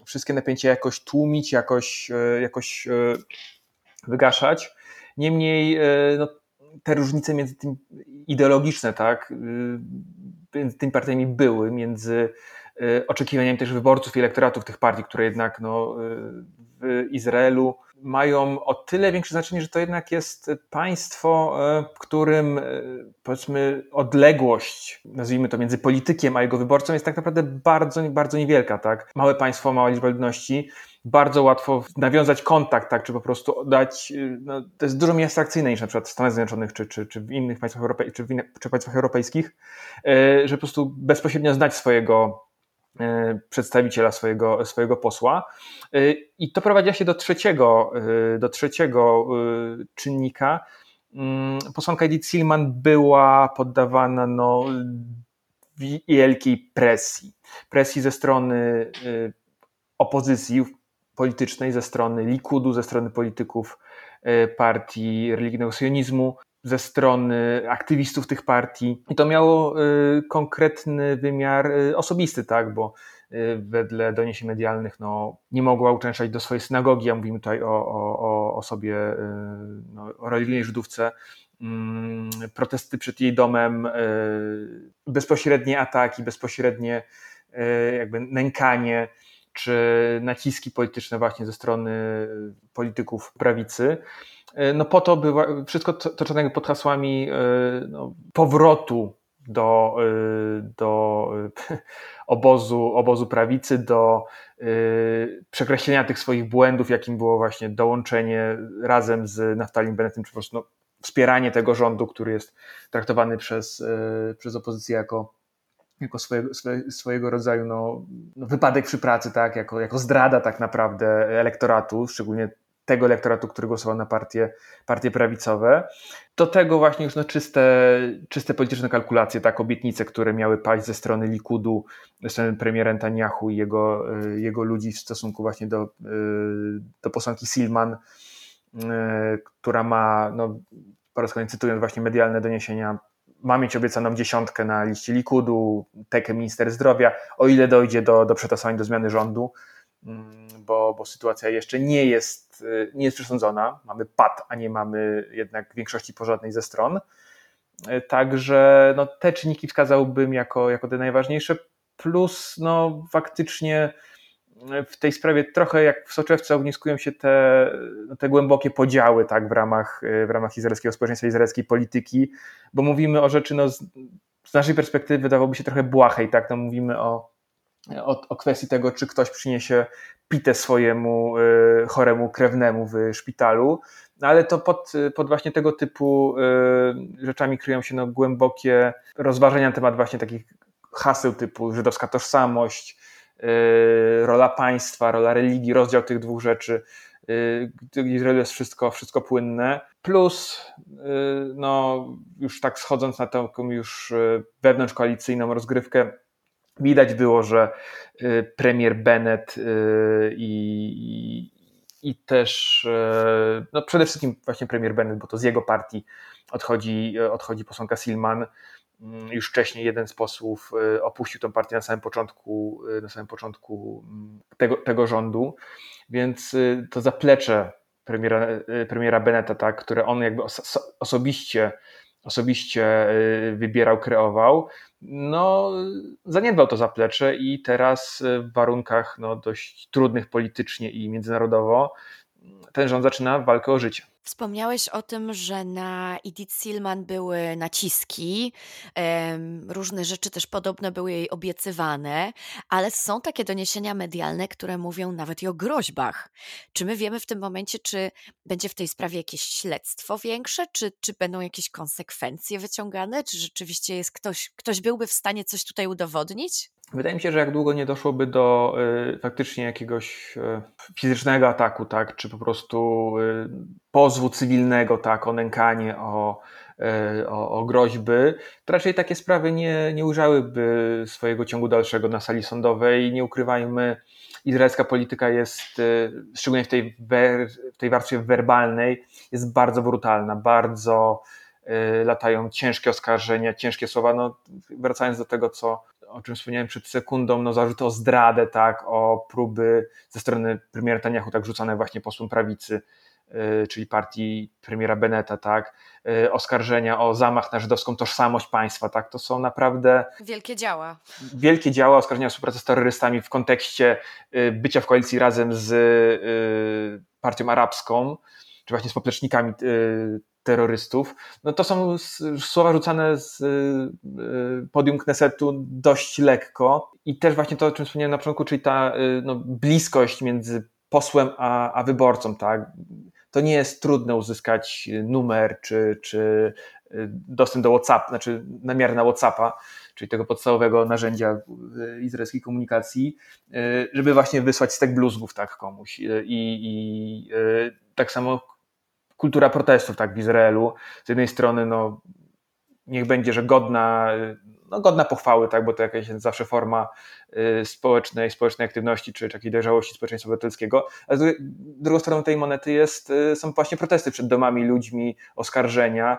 wszystkie napięcia jakoś tłumić, jakoś, e, jakoś e, wygaszać. Niemniej no, te różnice między tym ideologiczne, tak, między tymi partiami były, między oczekiwaniami też wyborców i elektoratów tych partii, które jednak no, w Izraelu mają o tyle większe znaczenie, że to jednak jest państwo, e, w którym powiedzmy odległość, nazwijmy to między politykiem a jego wyborcą jest tak naprawdę bardzo, bardzo niewielka, tak? Małe państwo, mała liczba ludności, bardzo łatwo nawiązać kontakt, tak, czy po prostu dać, no, to jest dużo mniej abstrakcyjne niż na przykład w Stanach Zjednoczonych, czy, czy, czy w innych państwach, europej, czy w innych, czy państwach europejskich, że po prostu bezpośrednio znać swojego przedstawiciela swojego, swojego posła. E, I to prowadzi się do trzeciego, e, do trzeciego czynnika. Mm, posłanka Edith Silman była poddawana no, wielkiej presji. Presji ze strony opozycji politycznej, ze strony Likudu, ze strony polityków partii religijnego sionizmu, ze strony aktywistów tych partii. I to miało y, konkretny wymiar y, osobisty, tak, bo y, wedle doniesień medialnych no, nie mogła uczęszczać do swojej synagogi, a mówimy tutaj o, o, o osobie, no, o religijnej Żydówce, mm, protesty przed jej domem, bezpośrednie ataki, bezpośrednie jakby nękanie, czy naciski polityczne właśnie ze strony polityków prawicy. E, no po to była, wszystko toczone pod hasłami e, no, powrotu do, e, do obozu, obozu prawicy, do przekreślenia tych swoich błędów, jakim było właśnie dołączenie razem z Naftalim Bennettem, czy po prostu no, wspieranie tego rządu, który jest traktowany przez, przez opozycję jako, jako swojego, swojego rodzaju no, no, wypadek przy pracy, tak? jako, jako zdrada tak naprawdę elektoratu, szczególnie tego elektoratu, który głosował na partie, partie prawicowe. Do tego właśnie już no czyste, czyste polityczne kalkulacje, tak, obietnice, które miały paść ze strony Likudu, ze strony premiera Netanyahu i jego, y, jego ludzi w stosunku właśnie do, y, do posłanki Silman, y, która ma, no, po raz kolejny cytując właśnie medialne doniesienia, ma mieć obiecaną dziesiątkę na liście Likudu, tekę minister zdrowia, o ile dojdzie do, do przetasowań do zmiany rządu. Mm, bo, bo sytuacja jeszcze nie jest, y, nie jest przesądzona. Mamy pad, a nie mamy jednak większości pożadnej ze stron. Y, także no, te czynniki wskazałbym jako, jako te najważniejsze. Plus no, faktycznie y, w tej sprawie trochę jak w soczewce ogniskują się te, no, te głębokie podziały tak, w, ramach, w ramach izraelskiego społeczeństwa, izraelskiej polityki, bo mówimy o rzeczy no, z, z naszej perspektywy wydawałoby się trochę błahej, tak? No, mówimy o o, o kwestii tego, czy ktoś przyniesie pitę swojemu y, choremu krewnemu w szpitalu, ale to pod, pod właśnie tego typu y, rzeczami kryją się no, głębokie rozważania na temat właśnie takich haseł typu żydowska tożsamość, y, rola państwa, rola religii, rozdział tych dwóch rzeczy, w Izraelu jest wszystko, wszystko płynne. Plus, no, już tak schodząc na taką już wewnątrzkoalicyjną rozgrywkę, Widać było, że y, premier Bennett y, i, i też y, no przede wszystkim właśnie premier Bennett, bo to z jego partii odchodzi, odchodzi posłanka Silman. Mm, już wcześniej jeden z posłów opuścił tę partię na samym początku, na samym początku mm, tego, tego rządu, więc to zaplecze premiera, premiera Bennetta, tak, które on jakby osobiście osobiście y, wybierał, kreował, no, zaniedbał to zaplecze i teraz w warunkach no, dość trudnych politycznie i międzynarodowo ten rząd zaczyna walkę o życie. Wspomniałeś o tym, że na Edith Silman były naciski, różne rzeczy też podobno były jej obiecywane, ale są takie doniesienia medialne, które mówią nawet i o groźbach. Czy my wiemy w tym momencie, czy będzie w tej sprawie jakieś śledztwo większe, czy, czy będą jakieś konsekwencje wyciągane, czy rzeczywiście jest ktoś, ktoś byłby w stanie coś tutaj udowodnić? Wydaje mi się, że jak długo nie doszłoby do y, faktycznie jakiegoś y, fizycznego ataku, tak, czy po prostu y, pozwu cywilnego, tak, o nękanie, o, y, o, o groźby, to raczej takie sprawy nie, nie ujrzałyby swojego ciągu dalszego na sali sądowej. Nie ukrywajmy, izraelska polityka jest, y, szczególnie w tej, wer, w tej warstwie werbalnej, jest bardzo brutalna, bardzo y, latają ciężkie oskarżenia, ciężkie słowa. No, wracając do tego, co o czym wspomniałem przed sekundą, no zarzuty o zdradę, tak, o próby ze strony premiera Netanyahu, tak rzucane właśnie posłom prawicy, czyli partii premiera Beneta, tak, oskarżenia o zamach na żydowską tożsamość państwa, tak, to są naprawdę wielkie działa. Wielkie działa, oskarżenia o współpracę z terrorystami w kontekście bycia w koalicji razem z partią arabską, czy właśnie z poplecznikami terrorystów, no to są słowa rzucane z y, podium Knesetu dość lekko i też właśnie to, o czym wspomniałem na początku, czyli ta y, no, bliskość między posłem a, a wyborcą, tak? To nie jest trudne uzyskać numer czy, czy y, dostęp do WhatsApp, znaczy namiar na WhatsAppa, czyli tego podstawowego narzędzia izraelskiej komunikacji, żeby właśnie wysłać stek bluzgów tak komuś. I, i tak samo kultura protestów tak w Izraelu. Z jednej strony no, niech będzie, że godna, no, godna pochwały, tak, bo to jakaś zawsze forma y, społecznej, społecznej aktywności czy, takiej dojrzałości społeczeństwa obywatelskiego. A z drugą stroną tej monety jest, y, są właśnie protesty przed domami, ludźmi, oskarżenia.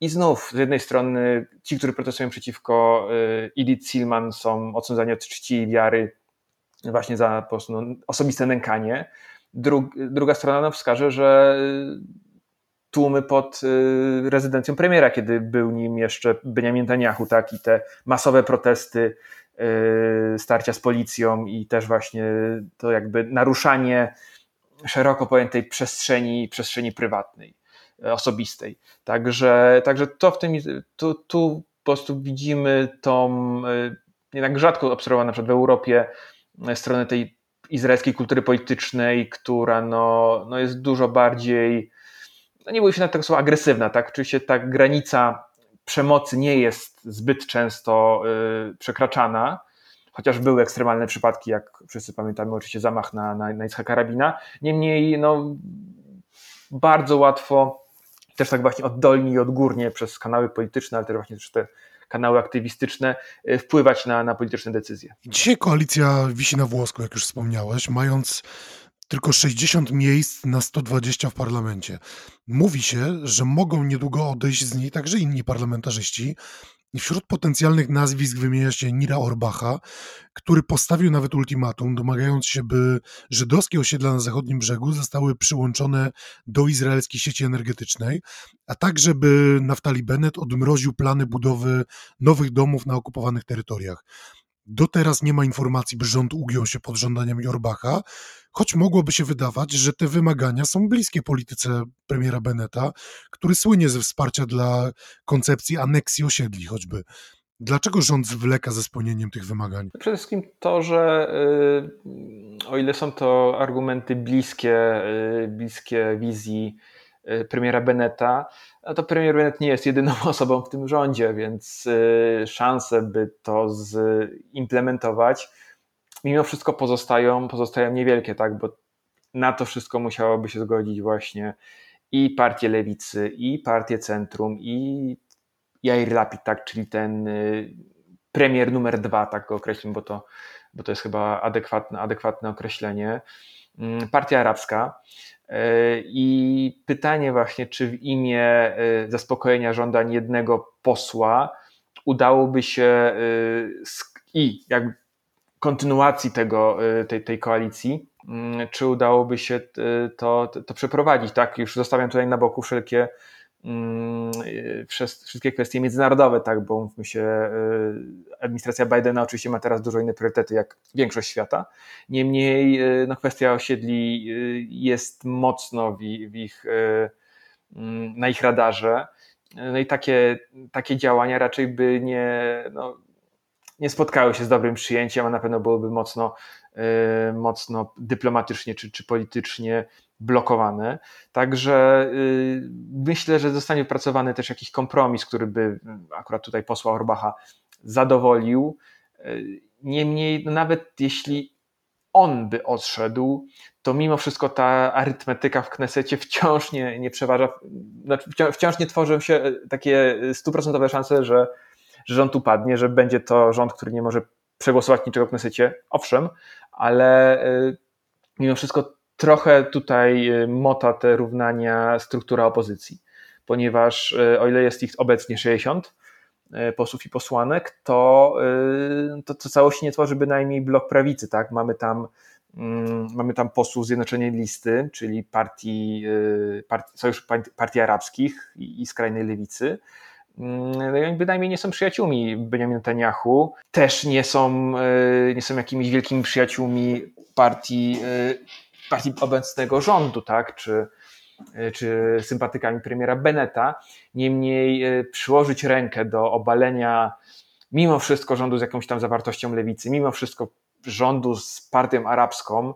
I znów, z jednej strony ci, którzy protestują przeciwko y, Edith Silman są odsądzani od czci i wiary właśnie za po prostu, no, osobiste nękanie. Drug, druga strona no, wskaże, że tłumy pod y, rezydencją premiera, kiedy był nim jeszcze Benjamin Netanyahu, tak, i te masowe protesty, y, starcia z policją i też właśnie to jakby naruszanie szeroko pojętej przestrzeni, przestrzeni prywatnej, y, osobistej. Także, także to w tym, tu, tu po prostu widzimy tą jednak rzadko obserwowaną na przykład w Europie stronę tej izraelskiej kultury politycznej, która no, no jest dużo bardziej no nie boję się na tego słowa agresywna, tak? Oczywiście ta granica przemocy nie jest zbyt często y, przekraczana, chociaż były ekstremalne przypadki, jak wszyscy pamiętamy, oczywiście zamach na, na, na Itzhaka Rabina. Niemniej no, bardzo łatwo, też tak właśnie oddolnie i odgórnie przez kanały polityczne, ale też właśnie też te kanały aktywistyczne y, wpływać na, na polityczne decyzje. Dzisiaj koalicja wisi na włosku, jak już wspomniałeś, mając tylko 60 miejsc na 120 w parlamencie. Mówi się, że mogą niedługo odejść z niej także inni parlamentarzyści. Wśród potencjalnych nazwisk wymienia się Nira Orbacha, który postawił nawet ultimatum, domagając się, by żydowskie osiedla na zachodnim brzegu zostały przyłączone do izraelskiej sieci energetycznej, a także by Naftali Bennett odmroził plany budowy nowych domów na okupowanych terytoriach. Do teraz nie ma informacji, by rząd ugiął się pod żądaniami Orbacha, choć mogłoby się wydawać, że te wymagania są bliskie polityce premiera Beneta, który słynie ze wsparcia dla koncepcji aneksji osiedli choćby. Dlaczego rząd zwleka ze spełnieniem tych wymagań? Przede wszystkim to, że y, o ile są to argumenty bliskie, y, bliskie wizji y, premiera Beneta, to premier Bennett nie jest jedyną osobą w tym rządzie, więc szanse, by to zimplementować, mimo wszystko pozostają, pozostają niewielkie, tak? bo na to wszystko musiałoby się zgodzić właśnie i partie lewicy, i partie centrum, i Jair Lapid, tak? czyli ten y, premier numer dwa, tak go określmy, bo to, bo to jest chyba adekwatne, adekwatne określenie. Mm, partia arabska. Y, I pytanie właśnie, czy w imię y, zaspokojenia żądań jednego posła udałoby się i jak kontynuacji tego, y, tej, tej koalicji, mm, czy udałoby się y, to, to, przeprowadzić. Tak, już zostawiam tutaj na boku wszelkie mm, y, wszystkie kwestie międzynarodowe, tak, bo mówmy się, administracja Bidena oczywiście ma teraz dużo inne priorytety jak większość świata. Niemniej no, kwestia osiedli jest mocno w, w ich, mm, na ich radarze. No i takie, takie działania raczej by nie, no, nie spotkały się z dobrym przyjęciem, a na pewno byłyby mocno, y, mocno dyplomatycznie czy, czy politycznie blokowane. Także y, myślę, że zostanie wypracowany też jakiś kompromis, który by akurat tutaj posła Orbacha zadowolił. Y, niemniej, no nawet jeśli on by odszedł, to mimo wszystko ta arytmetyka w Knesecie wciąż nie, nie przeważa, znaczy wciąż nie tworzą się takie stuprocentowe szanse, że że rząd upadnie, że będzie to rząd, który nie może przegłosować niczego w Knesecie, owszem, ale y, mimo wszystko trochę tutaj y, mota te równania struktura opozycji, ponieważ y, o ile jest ich obecnie 60 posłów i posłanek, to, to, to całości nie tworzy bynajmniej blok prawicy, tak? Mamy tam Mm, mamy tam posłów Zjednoczonej Listy, czyli partii, partii Sojuszu Partii Arabskich i, i skrajnej lewicy. Mm, bynajmniej nie są przyjaciółmi Benjamin Netanyahu, też nie są, y, nie są jakimiś wielkimi przyjaciółmi partii, y, partii obecnego rządu, tak? czy, czy sympatykami premiera Beneta. Niemniej przyłożyć rękę do obalenia mimo wszystko rządu z jakąś tam zawartością lewicy, mimo wszystko rządu z partią arabską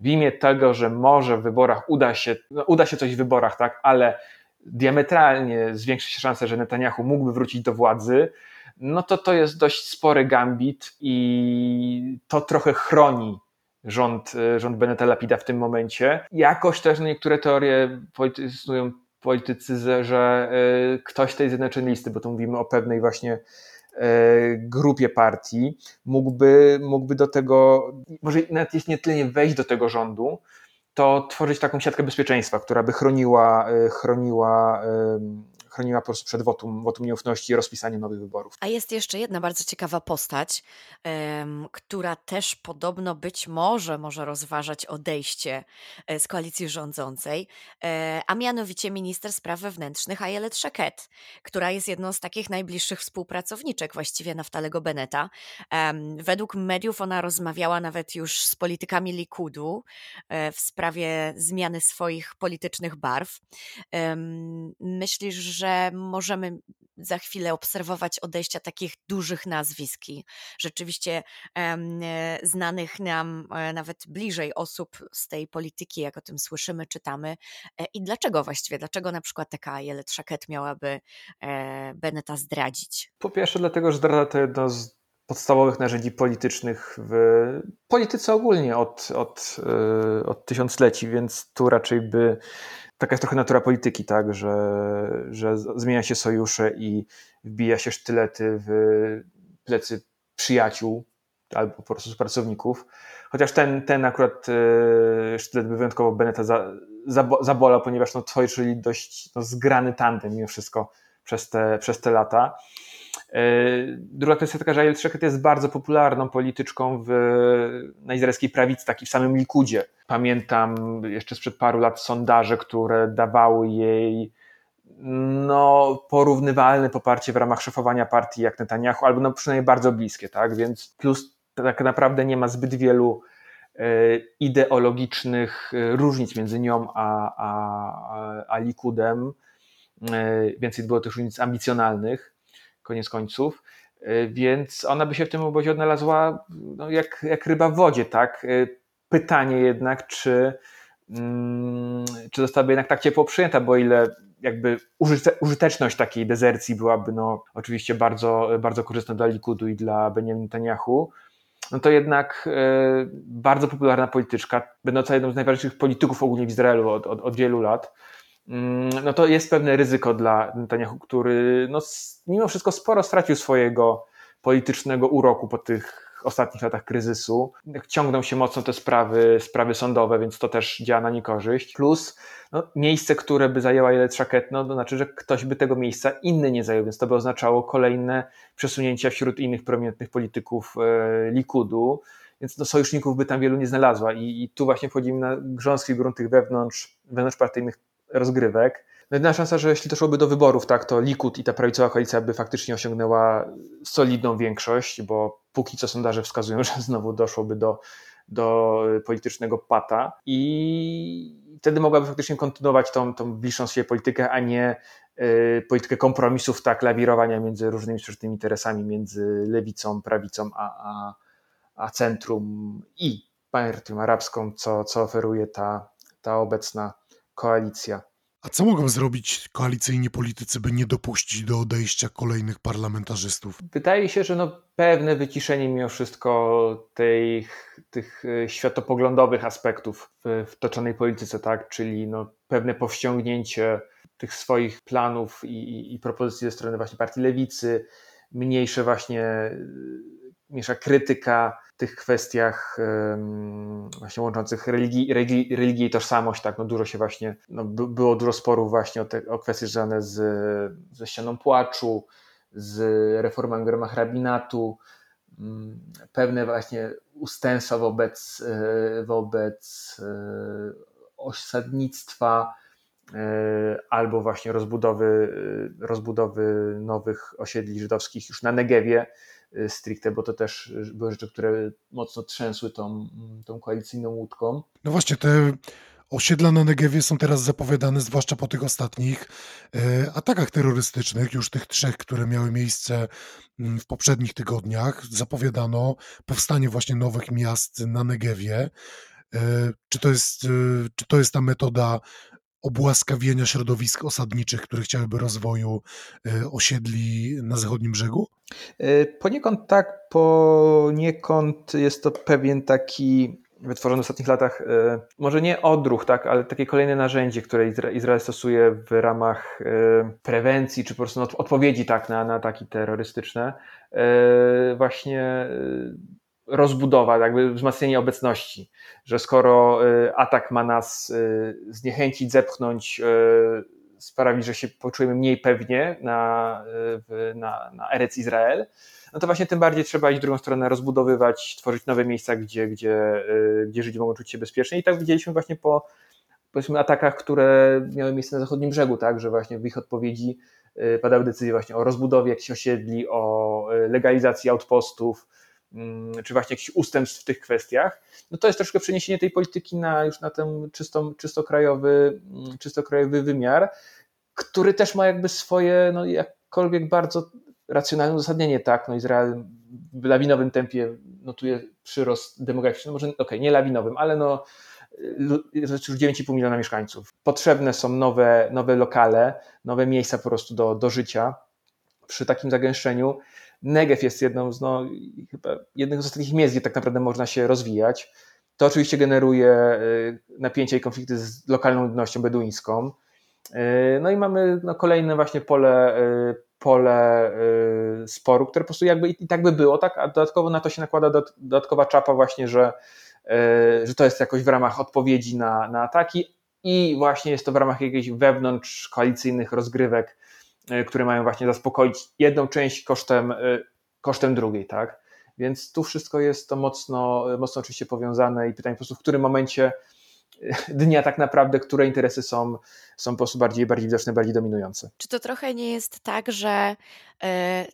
w imię tego, że może w wyborach uda się, no uda się coś w wyborach, tak, ale diametralnie zwiększy się że Netanyahu mógłby wrócić do władzy, no to to jest dość spory gambit i to trochę chroni rząd, rząd Beneta Lapida w tym momencie. Jakoś też no niektóre teorie istują politycy, że y, ktoś tej zjednoczonej listy, bo tu mówimy o pewnej właśnie E, grupie partii, mógłby, mógłby do tego, może nawet jeśli nie tyle nie wejść do tego rządu, to tworzyć taką siatkę bezpieczeństwa, która by chroniła, e, chroniła chroniła po prostu przed wotum, wotum nieufności i rozpisaniem nowych wyborów. A jest jeszcze jedna bardzo ciekawa postać, um, która też podobno być może może rozważać odejście e, z koalicji rządzącej, e, a mianowicie minister spraw wewnętrznych Ayelet Sheket, która jest jedną z takich najbliższych współpracowniczek właściwie Naftalego Beneta. Um, według mediów ona rozmawiała nawet już z politykami Likudu e, w sprawie zmiany swoich politycznych barw. Um, myślisz, że że możemy za chwilę obserwować odejścia takich dużych nazwisk rzeczywiście e, znanych nam e, nawet bliżej osób z tej polityki, jak o tym słyszymy, czytamy. E, I dlaczego właściwie? Dlaczego na przykład taka Jelet Szaket miałaby Beneta zdradzić? Po pierwsze dlatego, że zdrada to jedno z podstawowych narzędzi politycznych w polityce ogólnie od, od, od tysiącleci, więc tu raczej by taka jest trochę natura polityki, tak, że, że zmienia się sojusze i wbija się sztylety w plecy przyjaciół albo po prostu pracowników. Chociaż ten, ten akurat e, sztylet by wyjątkowo Beneta za, zabolał, ponieważ no, tworzyli dość no, zgrany tandem mimo wszystko przez te, przez te lata. E, druga kwestia taka, że Ariel Szeket jest bardzo popularną polityczką w, na izraelskiej prawicy, taki w samym Likudzie. Pamiętam jeszcze sprzed paru lat sondaże, które dawały jej no, porównywalne poparcie w ramach szefowania partii jak Netanyahu, albo no przynajmniej bardzo bliskie, tak? Więc plus tak naprawdę nie ma zbyt wielu e, ideologicznych e, różnic między nią a, a, a Likudem. Więcej było też różnic ambicjonalnych koniec końców. E, więc ona by się w tym obozie odnalazła no, jak, jak ryba w wodzie, tak? E, pytanie jednak, czy, mm, czy zostałaby jednak tak ciepło przyjęta, bo ile jakby użyteczność takiej dezercji byłaby no, oczywiście bardzo, bardzo korzystna dla Likudu i dla Benjamin Netanyahu, no to jednak e, bardzo popularna polityczka, będąca jedną z najważniejszych polityków ogólnie w Izraelu od, od, od wielu lat, no to jest pewne ryzyko dla Netanyahu, który no, mimo wszystko sporo stracił swojego politycznego uroku po tych ostatnich latach kryzysu. Ciągną się mocno te sprawy, sprawy sądowe, więc to też działa na niekorzyść. Plus no, miejsce, które by zajęła Jelet Szaket, no, to znaczy, że ktoś by tego miejsca inny nie zajął, więc to by oznaczało kolejne przesunięcia wśród innych prominentnych polityków e, Likudu więc do sojuszników by tam wielu nie znalazła i, i tu właśnie wchodzimy na grząski grunt tych wewnątrz, wewnątrzpartyjnych rozgrywek. No jedyna szansa, że jeśli doszłoby do wyborów, tak, to Likud i ta prawicowa koalicja by faktycznie osiągnęła solidną większość, bo póki co sondaże wskazują, że znowu doszłoby do, do politycznego pata i wtedy mogłaby faktycznie kontynuować tą, tą bliższą sobie politykę, a nie y, politykę kompromisów, tak, lawirowania między różnymi sprzecznymi interesami, między lewicą, prawicą, a, a, a centrum i partią arabską, co, co oferuje ta, ta obecna koalicja. A co mogą zrobić koalicyjni politycy, by nie dopuścić do odejścia kolejnych parlamentarzystów? Wydaje się, że no pewne wyciszenie mimo wszystko tej, tych e, światopoglądowych aspektów w, w toczonej polityce, tak? czyli no pewne powściągnięcie tych swoich planów i, i, i propozycji ze strony właśnie partii lewicy, mniejsze właśnie mniejsza krytyka w tych kwestiach właśnie łączących religię, religi, religię i tożsamość, tak, no dużo się właśnie, no było dużo sporów właśnie o, te, o kwestie związane z, ze ścianą płaczu, z reformami w ramach rabinatu, mm, pewne właśnie ustępstwa wobec, wobec osadnictwa albo właśnie rozbudowy, rozbudowy nowych osiedli żydowskich już na Negewie stricte, bo to też były rzeczy, które mocno trzęsły tą, tą koalicyjną łódką. No właśnie, te Osiedla na Negewie są teraz zapowiadane, zwłaszcza po tych ostatnich e, atakach terrorystycznych, już tych trzech, które miały miejsce mm, w poprzednich tygodniach. Zapowiadano powstanie właśnie nowych miast na Negewie. Czy to jest, czy to jest ta metoda obłaskawienia środowisk osadniczych, które chciałyby rozwoju osiedli na zachodnim brzegu? Poniekąd tak, poniekąd jest to pewien taki wytworzony w ostatnich latach, e, może nie odruch, tak, ale takie kolejne narzędzie, które Izrael stosuje w ramach e, prewencji, czy po prostu odpowiedzi tak, na, ataki terrorystyczne, e, właśnie rozbudowa, jakby wzmacnianie obecności, że skoro atak ma nas zniechęcić, zepchnąć, sprawić, że się poczujemy mniej pewnie na, na, na Erec Izrael, no to właśnie tym bardziej trzeba iść w drugą stronę, rozbudowywać, tworzyć nowe miejsca, gdzie, gdzie, y, gdzie Żydzi mogą czuć się bezpiecznie. I tak widzieliśmy właśnie po powiedzmy atakach, które miały miejsce na zachodnim brzegu, tak, że właśnie w ich odpowiedzi y, padały decyzje właśnie o rozbudowie jakichś osiedli, o y, legalizacji outpostów, czy właśnie jakichś ustępstw w tych kwestiach, no to jest troszkę przeniesienie tej polityki na już na ten czysto, czysto, krajowy, mm, czysto krajowy wymiar, który też ma jakby swoje, no jakkolwiek bardzo racjonalne uzasadnienie, tak, no Izrael w lawinowym tempie notuje przyrost demograficzny, może okej, okay, nie lawinowym, ale no już 9,5 miliona mieszkańców. Potrzebne są nowe, nowe lokale, nowe miejsca po prostu do, do życia przy takim zagęszczeniu. Negev jest jedną z, no, chyba jednych z ostatnich miejsc, gdzie tak naprawdę można się rozwijać. To oczywiście generuje y, napięcia i konflikty z lokalną ludnością beduińską. Y, no i mamy no, kolejne właśnie pole, y, pole sporu, które po prostu jakby i tak by było, tak? a dodatkowo na to się nakłada dodatkowa czapa właśnie, że, że to jest jakoś w ramach odpowiedzi na, na ataki i właśnie jest to w ramach jakichś wewnątrz koalicyjnych rozgrywek, które mają właśnie zaspokoić jedną część kosztem, kosztem drugiej, tak? Więc tu wszystko jest to mocno, mocno oczywiście powiązane i pytanie po prostu, w którym momencie dnia tak naprawdę, które interesy są, są po prostu bardziej, bardziej widoczne, bardziej dominujące. Czy to trochę nie jest tak, że e,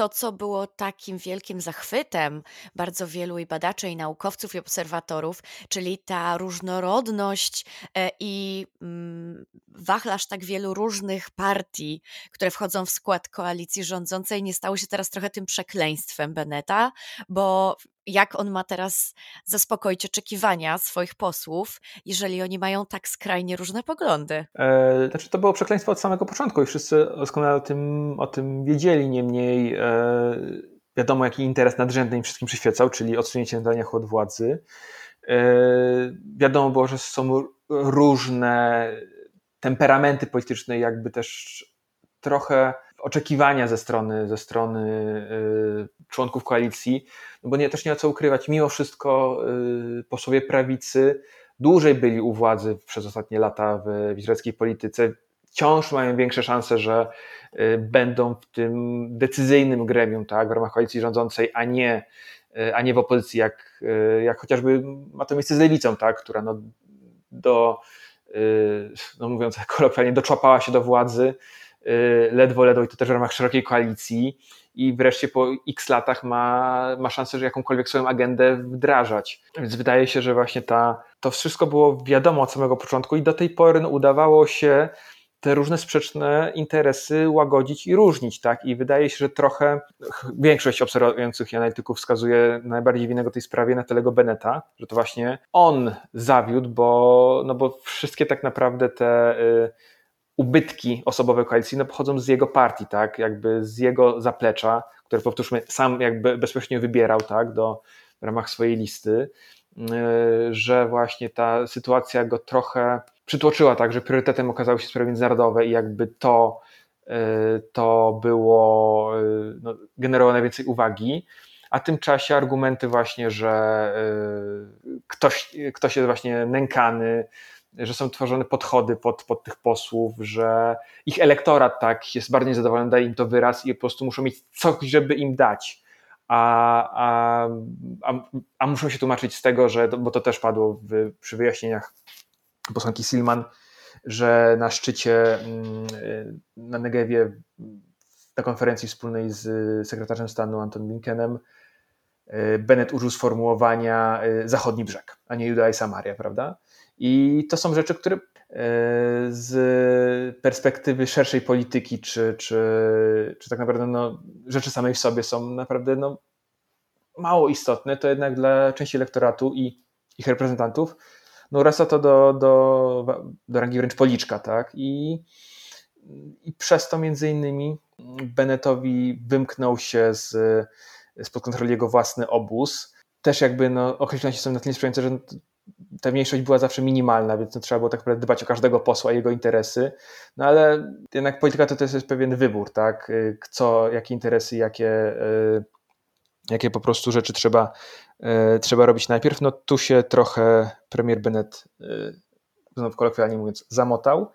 to, co było takim wielkim zachwytem bardzo wielu i badaczy, i naukowców, i obserwatorów, czyli ta różnorodność e, i mm, wachlarz tak wielu różnych partii, które wchodzą w skład koalicji rządzącej, nie stało się teraz trochę tym przekleństwem Beneta, bo jak on ma teraz zaspokoić oczekiwania swoich posłów, jeżeli oni mają tak skrajnie różne poglądy? E, znaczy, to było przekleństwo od samego początku i wszyscy doskonale o tym, o tym wiedzieli, niemniej e, wiadomo, jaki interes nadrzędny im wszystkim przyświecał, czyli odsunięcie Netanyahu od władzy. E, wiadomo było, że są różne temperamenty polityczne, jakby też trochę oczekiwania ze strony, ze strony y, członków koalicji, no bo nie, też nie ma co ukrywać, mimo wszystko y, posłowie prawicy dłużej byli u władzy przez ostatnie lata w, w izraelskiej polityce, wciąż mają większe szanse, że y, będą w tym decyzyjnym gremium, tak, w ramach koalicji rządzącej, a nie, a nie w opozycji, jak, jak chociażby ma to miejsce z lewicą, tak, która no, do, no mówiąc kolokwialnie, doczłapała się do władzy, ledwo, ledwo i to też w ramach szerokiej koalicji i wreszcie po x latach ma, ma szansę, że jakąkolwiek swoją agendę wdrażać. Więc wydaje się, że właśnie ta, to wszystko było wiadomo od samego początku i do tej pory no, udawało się te różne sprzeczne interesy łagodzić i różnić, tak? I wydaje się, że trochę większość obserwujących analityków wskazuje najbardziej winnego tej sprawie na Telego Beneta, że to właśnie on zawiódł, bo, no bo wszystkie tak naprawdę te y, ubytki osobowe koalicji no, pochodzą z jego partii, tak, jakby z jego zaplecza, które powtórzmy sam jakby bezpośrednio wybierał, tak, do, w ramach swojej listy, yy, że właśnie ta sytuacja go trochę przytłoczyła, tak, że priorytetem okazały się sprawy międzynarodowe i jakby to, yy, to było, yy, no, generowało najwięcej uwagi, a w tym czasie argumenty właśnie, że ktoś, ktoś jest właśnie nękany, że są tworzone podchody pod, pod tych posłów, że ich elektorat tak jest bardzo niezadowolony, daje im to wyraz i po prostu muszą mieć coś, żeby im dać. a, a, a, muszą się tłumaczyć z tego, że, bo to też padło w, przy wyjaśnieniach posłanki Silman, że na szczycie mm, na Negewie na konferencji wspólnej z sekretarzem stanu Anton Blinkenem Bennett użył sformułowania zachodni brzeg, a nie Juda i Samaria, prawda? I to są rzeczy, które z perspektywy szerszej polityki, czy, czy, czy tak naprawdę no, rzeczy samej w sobie są naprawdę no, mało istotne, to jednak dla części elektoratu i ich reprezentantów no, rasa to do, do, do rangi wręcz policzka, tak? I, i przez to między innymi Bennettowi wymknął się z, spod kontroli jego własny obóz. Też jakby no, określenia są na tyle sprzyjające, że ta mniejszość była zawsze minimalna, więc no, trzeba było tak naprawdę dbać o każdego posła, jego interesy. No ale jednak polityka to, to jest pewien wybór, tak? Co, jakie interesy, jakie, y, jakie po prostu rzeczy trzeba, y, trzeba robić najpierw. No tu się trochę premier Bennett, y, znów kolokwialnie mówiąc, zamotał.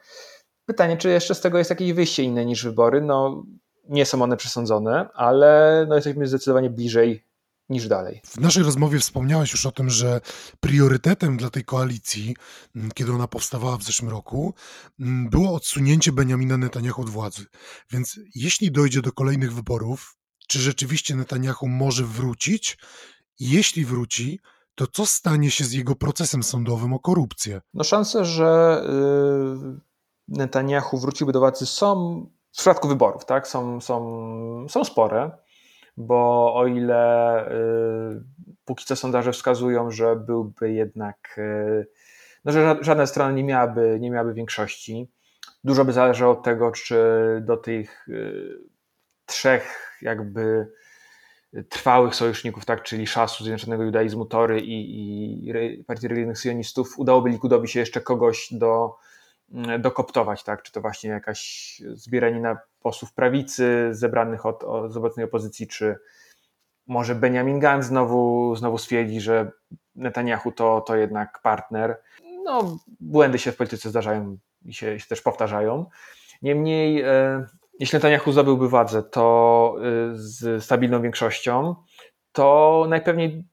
Pytanie, czy jeszcze z tego jest jakieś wyjście inne niż wybory? No nie są one przesądzone, ale no, jesteśmy zdecydowanie bliżej niż dalej. W naszej rozmowie wspomniałeś już o tym, że priorytetem dla tej koalicji, mm, kiedy ona powstawała w zeszłym roku, mm, było odsunięcie Benjamina Netanyahu od władzy. Więc jeśli dojdzie do kolejnych wyborów, czy rzeczywiście Netanyahu może wrócić? Jeśli wróci, to co stanie się z jego procesem sądowym o korupcję? No szanse, że y, Netanyahu wróciłby do władzy są w przypadku wyborów, tak? Są, są, są spore bo o ile y, póki co sondaże wskazują, że byłby jednak, y, no, że żadna strona nie miałaby, nie miałaby większości, dużo by zależało od tego, czy do tych y, trzech jakby trwałych sojuszników, tak, czyli Szasu, Zjednoczonego Judaizmu, Tory i, i Partii Religijnych Sionistów, udałoby Likudowi się jeszcze kogoś do, dokoptować, tak, czy to właśnie jakaś zbieranina posłów prawicy zebranych od, od z obecnej opozycji, czy może Benjamin Gantz znowu, znowu stwierdzi, że Netanyahu to, to jednak partner. No, błędy się w polityce zdarzają i się, się też powtarzają. Niemniej, e, jeśli Netanyahu zdobyłby władzę, to e, z stabilną większością, to najpewniej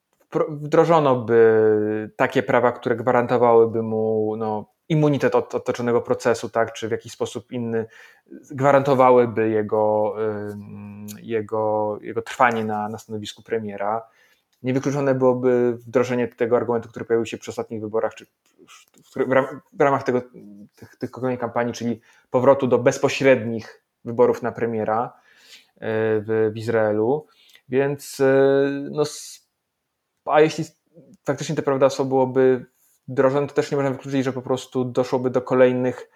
wdrożono by takie prawa, które gwarantowałyby mu no, immunitet od otoczonego procesu, tak, czy w jakiś sposób inny gwarantowałyby jego, jego, jego trwanie na, na stanowisku premiera. Niewykluczone byłoby wdrożenie tego argumentu, który pojawił się przy ostatnich wyborach, czy w ramach tego, tych, tych kolejnych kampanii, czyli powrotu do bezpośrednich wyborów na premiera e, w, w Izraelu. Więc e, no, a jeśli faktycznie te prawodawstwo byłoby wdrożone, to też nie można wykluczyć, że po prostu doszłoby do kolejnych,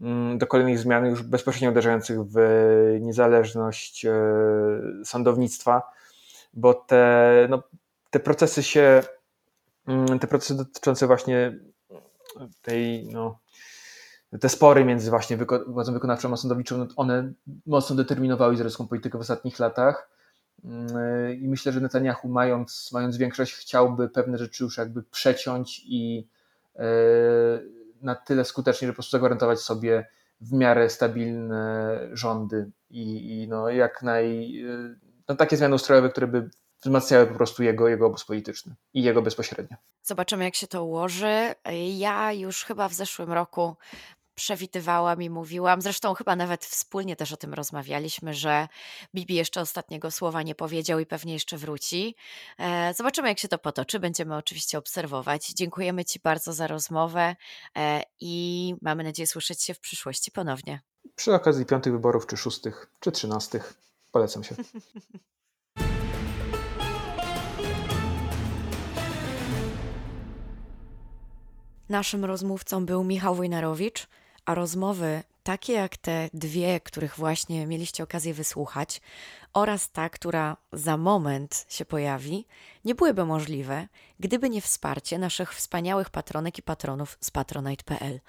mm, do kolejnych zmian już bezpośrednio uderzających w niezależność e, sądownictwa, bo te, no, te procesy się, mm, te procesy dotyczące właśnie tej, no, te spory między właśnie władzą wykonawczą a sądowniczą, no, one mocno determinowały izraelską politykę w ostatnich latach. Mm, I myślę, że Netanyahu, mając, mając większość, chciałby pewne rzeczy już jakby przeciąć i e, na tyle skutecznie, że po prostu zagwarantować sobie w miarę stabilne rządy i, i no jak naj, e, no takie zmiany ustrojowe, które by wzmacniały po prostu jego, jego obóz polityczny i jego bezpośrednio. Zobaczymy, jak się to ułoży. Ja już chyba w zeszłym roku przewidywałam i mówiłam, zresztą chyba nawet wspólnie też o tym rozmawialiśmy, że Bibi jeszcze ostatniego słowa nie powiedział i pewnie jeszcze wróci. E, zobaczymy, jak się to potoczy. Będziemy oczywiście obserwować. Dziękujemy Ci bardzo za rozmowę e, i mamy nadzieję słyszeć się w przyszłości ponownie. Przy okazji piątych wyborów, czy szóstych, czy trzynastych. Polecam się. Naszym rozmówcą był Michał Wojnarowicz a rozmowy takie jak te dwie, których właśnie mieliście okazję wysłuchać, oraz ta, która za moment się pojawi, nie byłyby możliwe, gdyby nie wsparcie naszych wspaniałych patronek i patronów z patronite.pl.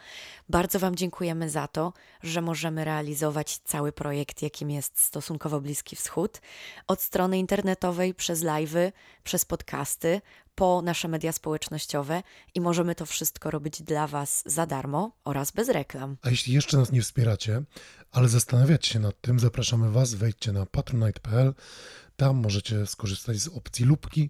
Bardzo Wam dziękujemy za to, że możemy realizować cały projekt, jakim jest Stosunkowo Bliski Wschód, od strony internetowej, przez live'y, przez podcasty, po nasze media społecznościowe i możemy to wszystko robić dla Was za darmo oraz bez reklam. A jeśli jeszcze nas nie wspieracie, ale zastanawiacie się nad tym, zapraszamy Was, wejdźcie na patronite Tam możecie skorzystać z opcji lubki,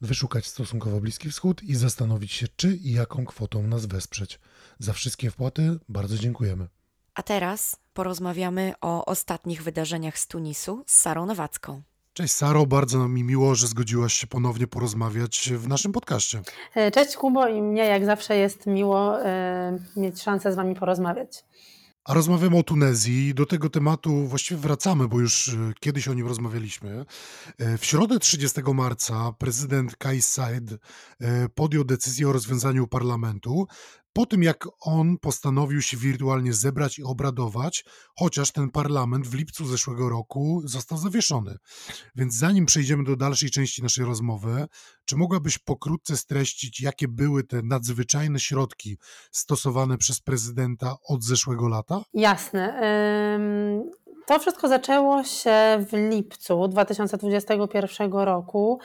wyszukać stosunkowo Bliski Wschód i zastanowić się, czy i jaką kwotą nas wesprzeć. Za wszystkie wpłaty bardzo dziękujemy. A teraz porozmawiamy o ostatnich wydarzeniach z Tunisu z Sarą Nowacką. Cześć Saro, bardzo mi miło, że zgodziłaś się ponownie porozmawiać w naszym podcaście. E, cześć Kubo i mnie jak zawsze jest miło e, mieć szansę z Wami porozmawiać. A rozmawiamy o Tunezji. Do tego tematu właściwie wracamy, bo już e, kiedyś o nim rozmawialiśmy. W środę 30 marca prezydent Kais Said podjął decyzję o rozwiązaniu parlamentu po tym jak on postanowił się wirtualnie zebrać i obradować, chociaż ten parlament w lipcu zeszłego roku został zawieszony. Więc zanim przejdziemy do dalszej części naszej rozmowy, czy mogłabyś pokrótce streścić, jakie były te nadzwyczajne środki stosowane przez prezydenta od zeszłego lata? Jasne. To wszystko zaczęło się w lipcu 2021 roku.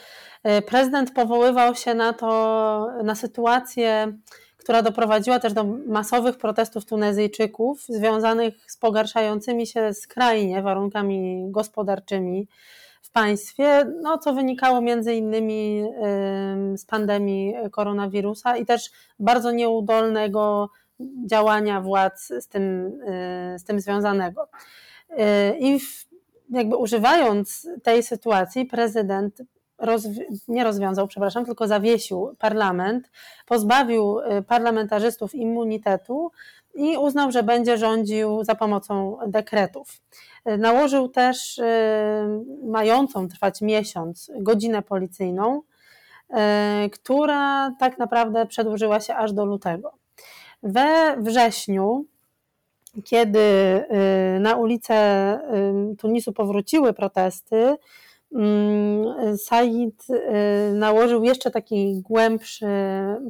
E, prezydent powoływał się na to, na sytuację która doprowadziła też do masowych protestów Tunezyjczyków związanych z pogarszającymi się skrajnie warunkami gospodarczymi w państwie, no, co wynikało między innymi z pandemii koronawirusa i też bardzo nieudolnego działania władz z tym, y, z tym związanego. Y, I jakby używając tej sytuacji, prezydent rozwi- nie rozwiązał, przepraszam, tylko zawiesił parlament, pozbawił y, parlamentarzystów immunitetu i uznał, że będzie rządził za pomocą dekretów. Y, nałożył też y, mającą trwać miesiąc godzinę policyjną, która tak naprawdę przedłużyła się aż do lutego. We wrześniu, kiedy na ulice Tunisu powróciły protesty, Said y, nałożył jeszcze taki głębszy,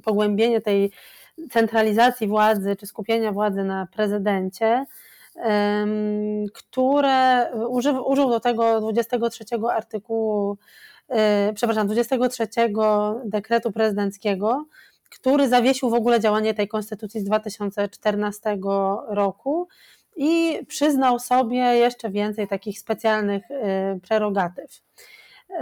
pogłębienie tej centralizacji władzy czy skupienia władzy na prezydencie, które użył, użył do tego 23 artykułu, y, przepraszam, 23 dekretu prezydenckiego, który zawiesił w ogóle działanie tej konstytucji z 2014 roku i przyznał sobie jeszcze więcej takich specjalnych y, prerogatyw. Y,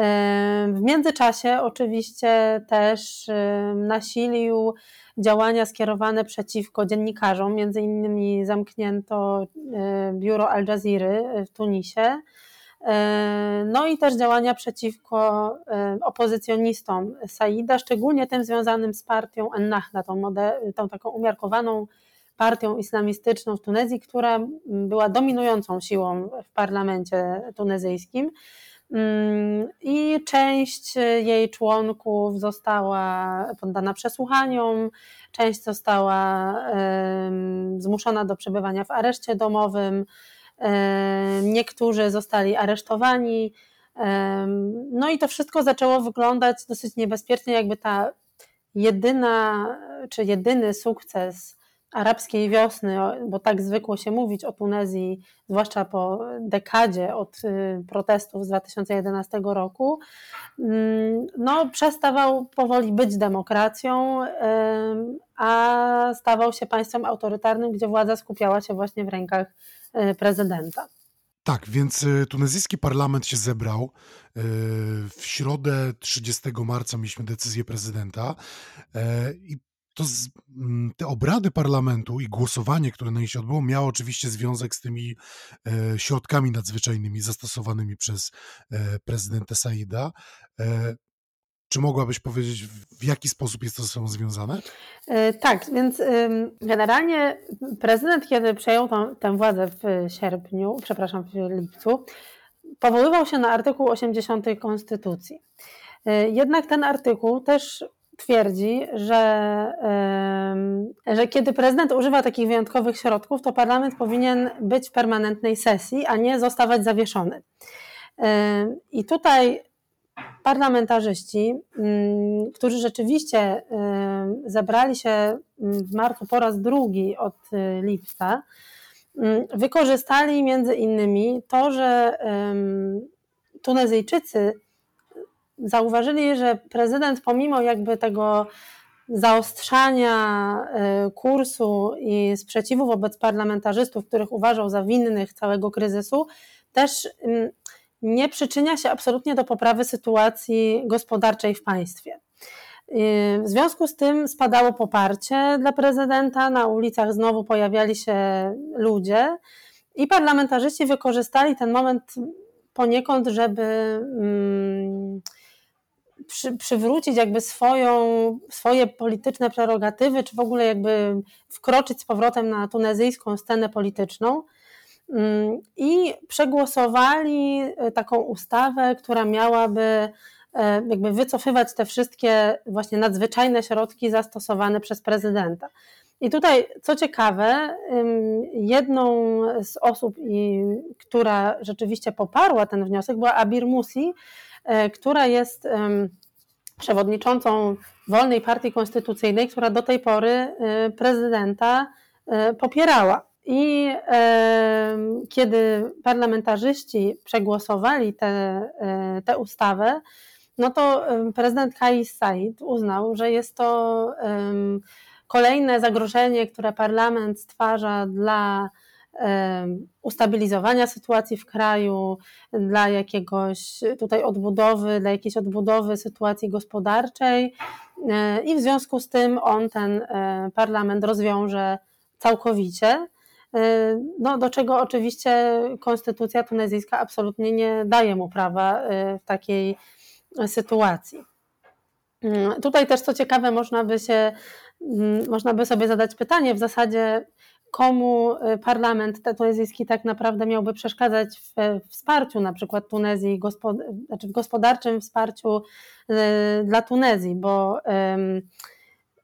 w międzyczasie oczywiście też y, nasilił działania skierowane przeciwko dziennikarzom, między innymi zamknięto biuro Al Jazeera w Tunisie, no i też działania przeciwko opozycjonistom Saida, szczególnie tym związanym z partią Ennahda, tą, tą taką umiarkowaną partią islamistyczną w Tunezji, która była dominującą siłą w parlamencie tunezyjskim. Mm, I część jej członków została poddana przesłuchaniom, część została zmuszona do przebywania w areszcie domowym, niektórzy zostali aresztowani. No i to wszystko zaczęło wyglądać dosyć niebezpiecznie, jakby ta jedyna, czy jedyny sukces arabskiej wiosny, bo tak zwykło się mówić o Tunezji, zwłaszcza po dekadzie od y, protestów z 2011 roku, mm, no, przestawał powoli być demokracją, a stawał się państwem autorytarnym, gdzie władza skupiała się właśnie w rękach y, prezydenta. Tak, więc y, tunezyjski parlament się zebrał. W środę 30 marca mieliśmy decyzję prezydenta i to z, mm, te obrady parlamentu i głosowanie, które na nich się odbyło, miało oczywiście związek z tymi e, środkami nadzwyczajnymi zastosowanymi przez e, prezydenta Saida. E, czy mogłabyś powiedzieć, w jaki sposób jest to ze sobą związane? E, tak, więc generalnie prezydent, kiedy przejął tą, tę władzę w sierpniu, przepraszam, w lipcu, powoływał się na artykuł 80 Konstytucji. E, jednak ten artykuł też twierdzi, że, że kiedy prezydent używa takich wyjątkowych środków, to parlament powinien być w permanentnej sesji, a nie zostawać zawieszony. I tutaj parlamentarzyści, mm, którzy rzeczywiście zebrali się w marcu po raz drugi od y, lipca, mm, wykorzystali między innymi to, że Tunezyjczycy zauważyli, że prezydent pomimo jakby tego zaostrzania e, kursu i sprzeciwu wobec parlamentarzystów, których uważał za winnych całego kryzysu, też mm, nie przyczynia się absolutnie do poprawy sytuacji gospodarczej w państwie. W związku z tym spadało poparcie dla prezydenta, na ulicach znowu pojawiali się ludzie i parlamentarzyści wykorzystali ten moment poniekąd, żeby mm, przy, przywrócić jakby swoją, swoje polityczne prerogatywy, czy w ogóle jakby wkroczyć z powrotem na tunezyjską scenę polityczną. Mm, I przegłosowali e, taką ustawę, która miałaby e, jakby wycofywać te wszystkie właśnie nadzwyczajne środki zastosowane przez prezydenta. I tutaj, co ciekawe, jedną z osób, która rzeczywiście poparła ten wniosek, była Abir Musi, e, która jest przewodniczącą Wolnej Partii Konstytucyjnej, która do tej pory e, prezydenta e, popierała. I kiedy parlamentarzyści przegłosowali tę ustawę, no to prezydent Kais Said uznał, że jest to Kolejne zagrożenie, które parlament stwarza dla ustabilizowania sytuacji w kraju, dla jakiegoś tutaj odbudowy, dla jakiejś odbudowy sytuacji gospodarczej e, i w związku z tym on ten e, parlament rozwiąże całkowicie. E, no, do czego oczywiście konstytucja tunezyjska absolutnie nie daje mu prawa w takiej sytuacji. Mm, tutaj też co ciekawe, można by się Mm, można by sobie zadać pytanie w zasadzie, komu y, parlament tunezyjski tak naprawdę miałby przeszkadzać w wsparciu na przykład Tunezji, znaczy w gospodarczym wsparciu y, dla Tunezji, bo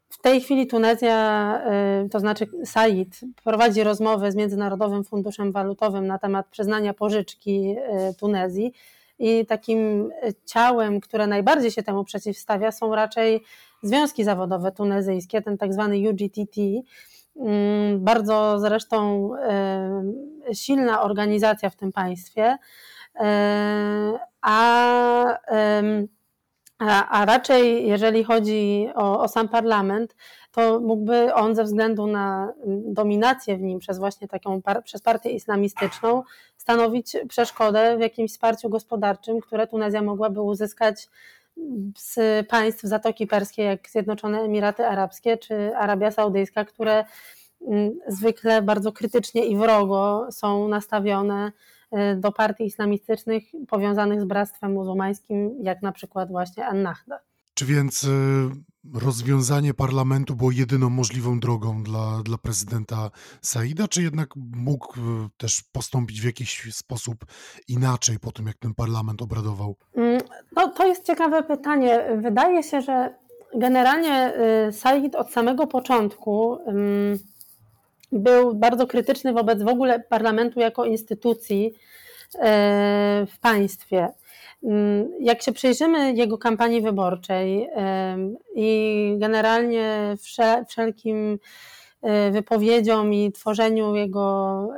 w tej chwili Tunezja, y, to znaczy Said, prowadzi rozmowy z Międzynarodowym Funduszem Walutowym na temat przyznania pożyczki Tunezji i takim ciałem, które najbardziej się temu przeciwstawia, są raczej związki zawodowe tunezyjskie, ten tak zwany UGTT, bardzo zresztą silna organizacja w tym państwie, e, a, a, a raczej jeżeli chodzi o, o sam parlament, to mógłby on ze względu na dominację w nim przez właśnie taką przez partię islamistyczną stanowić przeszkodę w jakimś wsparciu gospodarczym, które Tunezja mogłaby uzyskać z państw Zatoki Perskiej, jak Zjednoczone Emiraty Arabskie czy Arabia Saudyjska, które mm, zwykle bardzo krytycznie i wrogo są nastawione y, do partii islamistycznych powiązanych z Bractwem Muzułmańskim, jak na przykład właśnie An-Nahda. Czy więc y, rozwiązanie parlamentu było jedyną możliwą drogą dla, dla prezydenta Saida, czy jednak mógł y, też postąpić w jakiś sposób inaczej po tym, jak ten parlament obradował? No, to jest ciekawe pytanie. Wydaje się, że generalnie y, Said od samego początku był bardzo krytyczny wobec w ogóle parlamentu jako instytucji w państwie. Jak się przyjrzymy jego kampanii wyborczej i generalnie wszelkim e, wypowiedziom i tworzeniu jego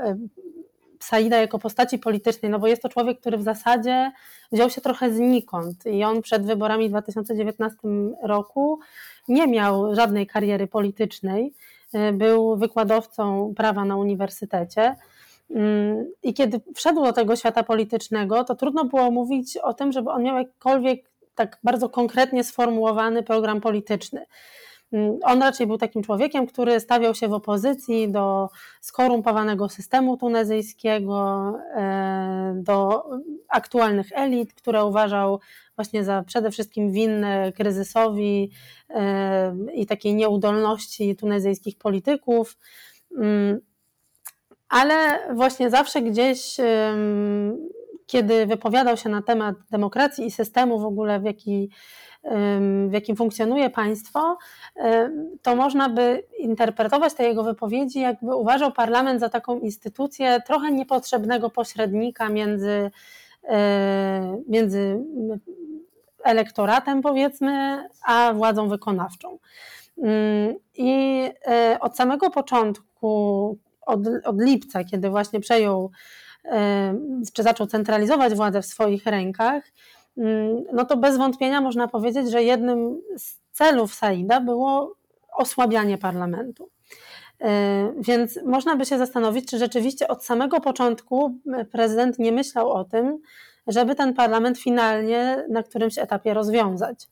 Saida jako postaci politycznej, no bo jest to człowiek, który w zasadzie wziął się trochę znikąd i on przed wyborami w 2019 roku nie miał żadnej kariery politycznej, e, był wykładowcą prawa na uniwersytecie Mm, I kiedy wszedł do tego świata politycznego, to trudno było mówić o tym, żeby on miał jakikolwiek tak bardzo konkretnie sformułowany program polityczny. Mm, on raczej był takim człowiekiem, który stawiał się w opozycji do skorumpowanego systemu tunezyjskiego, e, do aktualnych elit, które uważał właśnie za przede wszystkim winne kryzysowi e, i takiej nieudolności tunezyjskich polityków. Mm, ale właśnie zawsze gdzieś, kiedy wypowiadał się na temat demokracji i systemu w ogóle, w, jaki, w jakim funkcjonuje państwo, to można by interpretować te jego wypowiedzi, jakby uważał parlament za taką instytucję trochę niepotrzebnego pośrednika między, między elektoratem, powiedzmy, a władzą wykonawczą. I e, od samego początku od, od lipca, kiedy właśnie przejął, czy zaczął centralizować władzę w swoich rękach, mm, no to bez wątpienia można powiedzieć, że jednym z celów Saida było osłabianie parlamentu. E, więc można by się zastanowić, czy rzeczywiście od samego początku prezydent nie myślał o tym, żeby ten parlament finalnie na którymś etapie rozwiązać.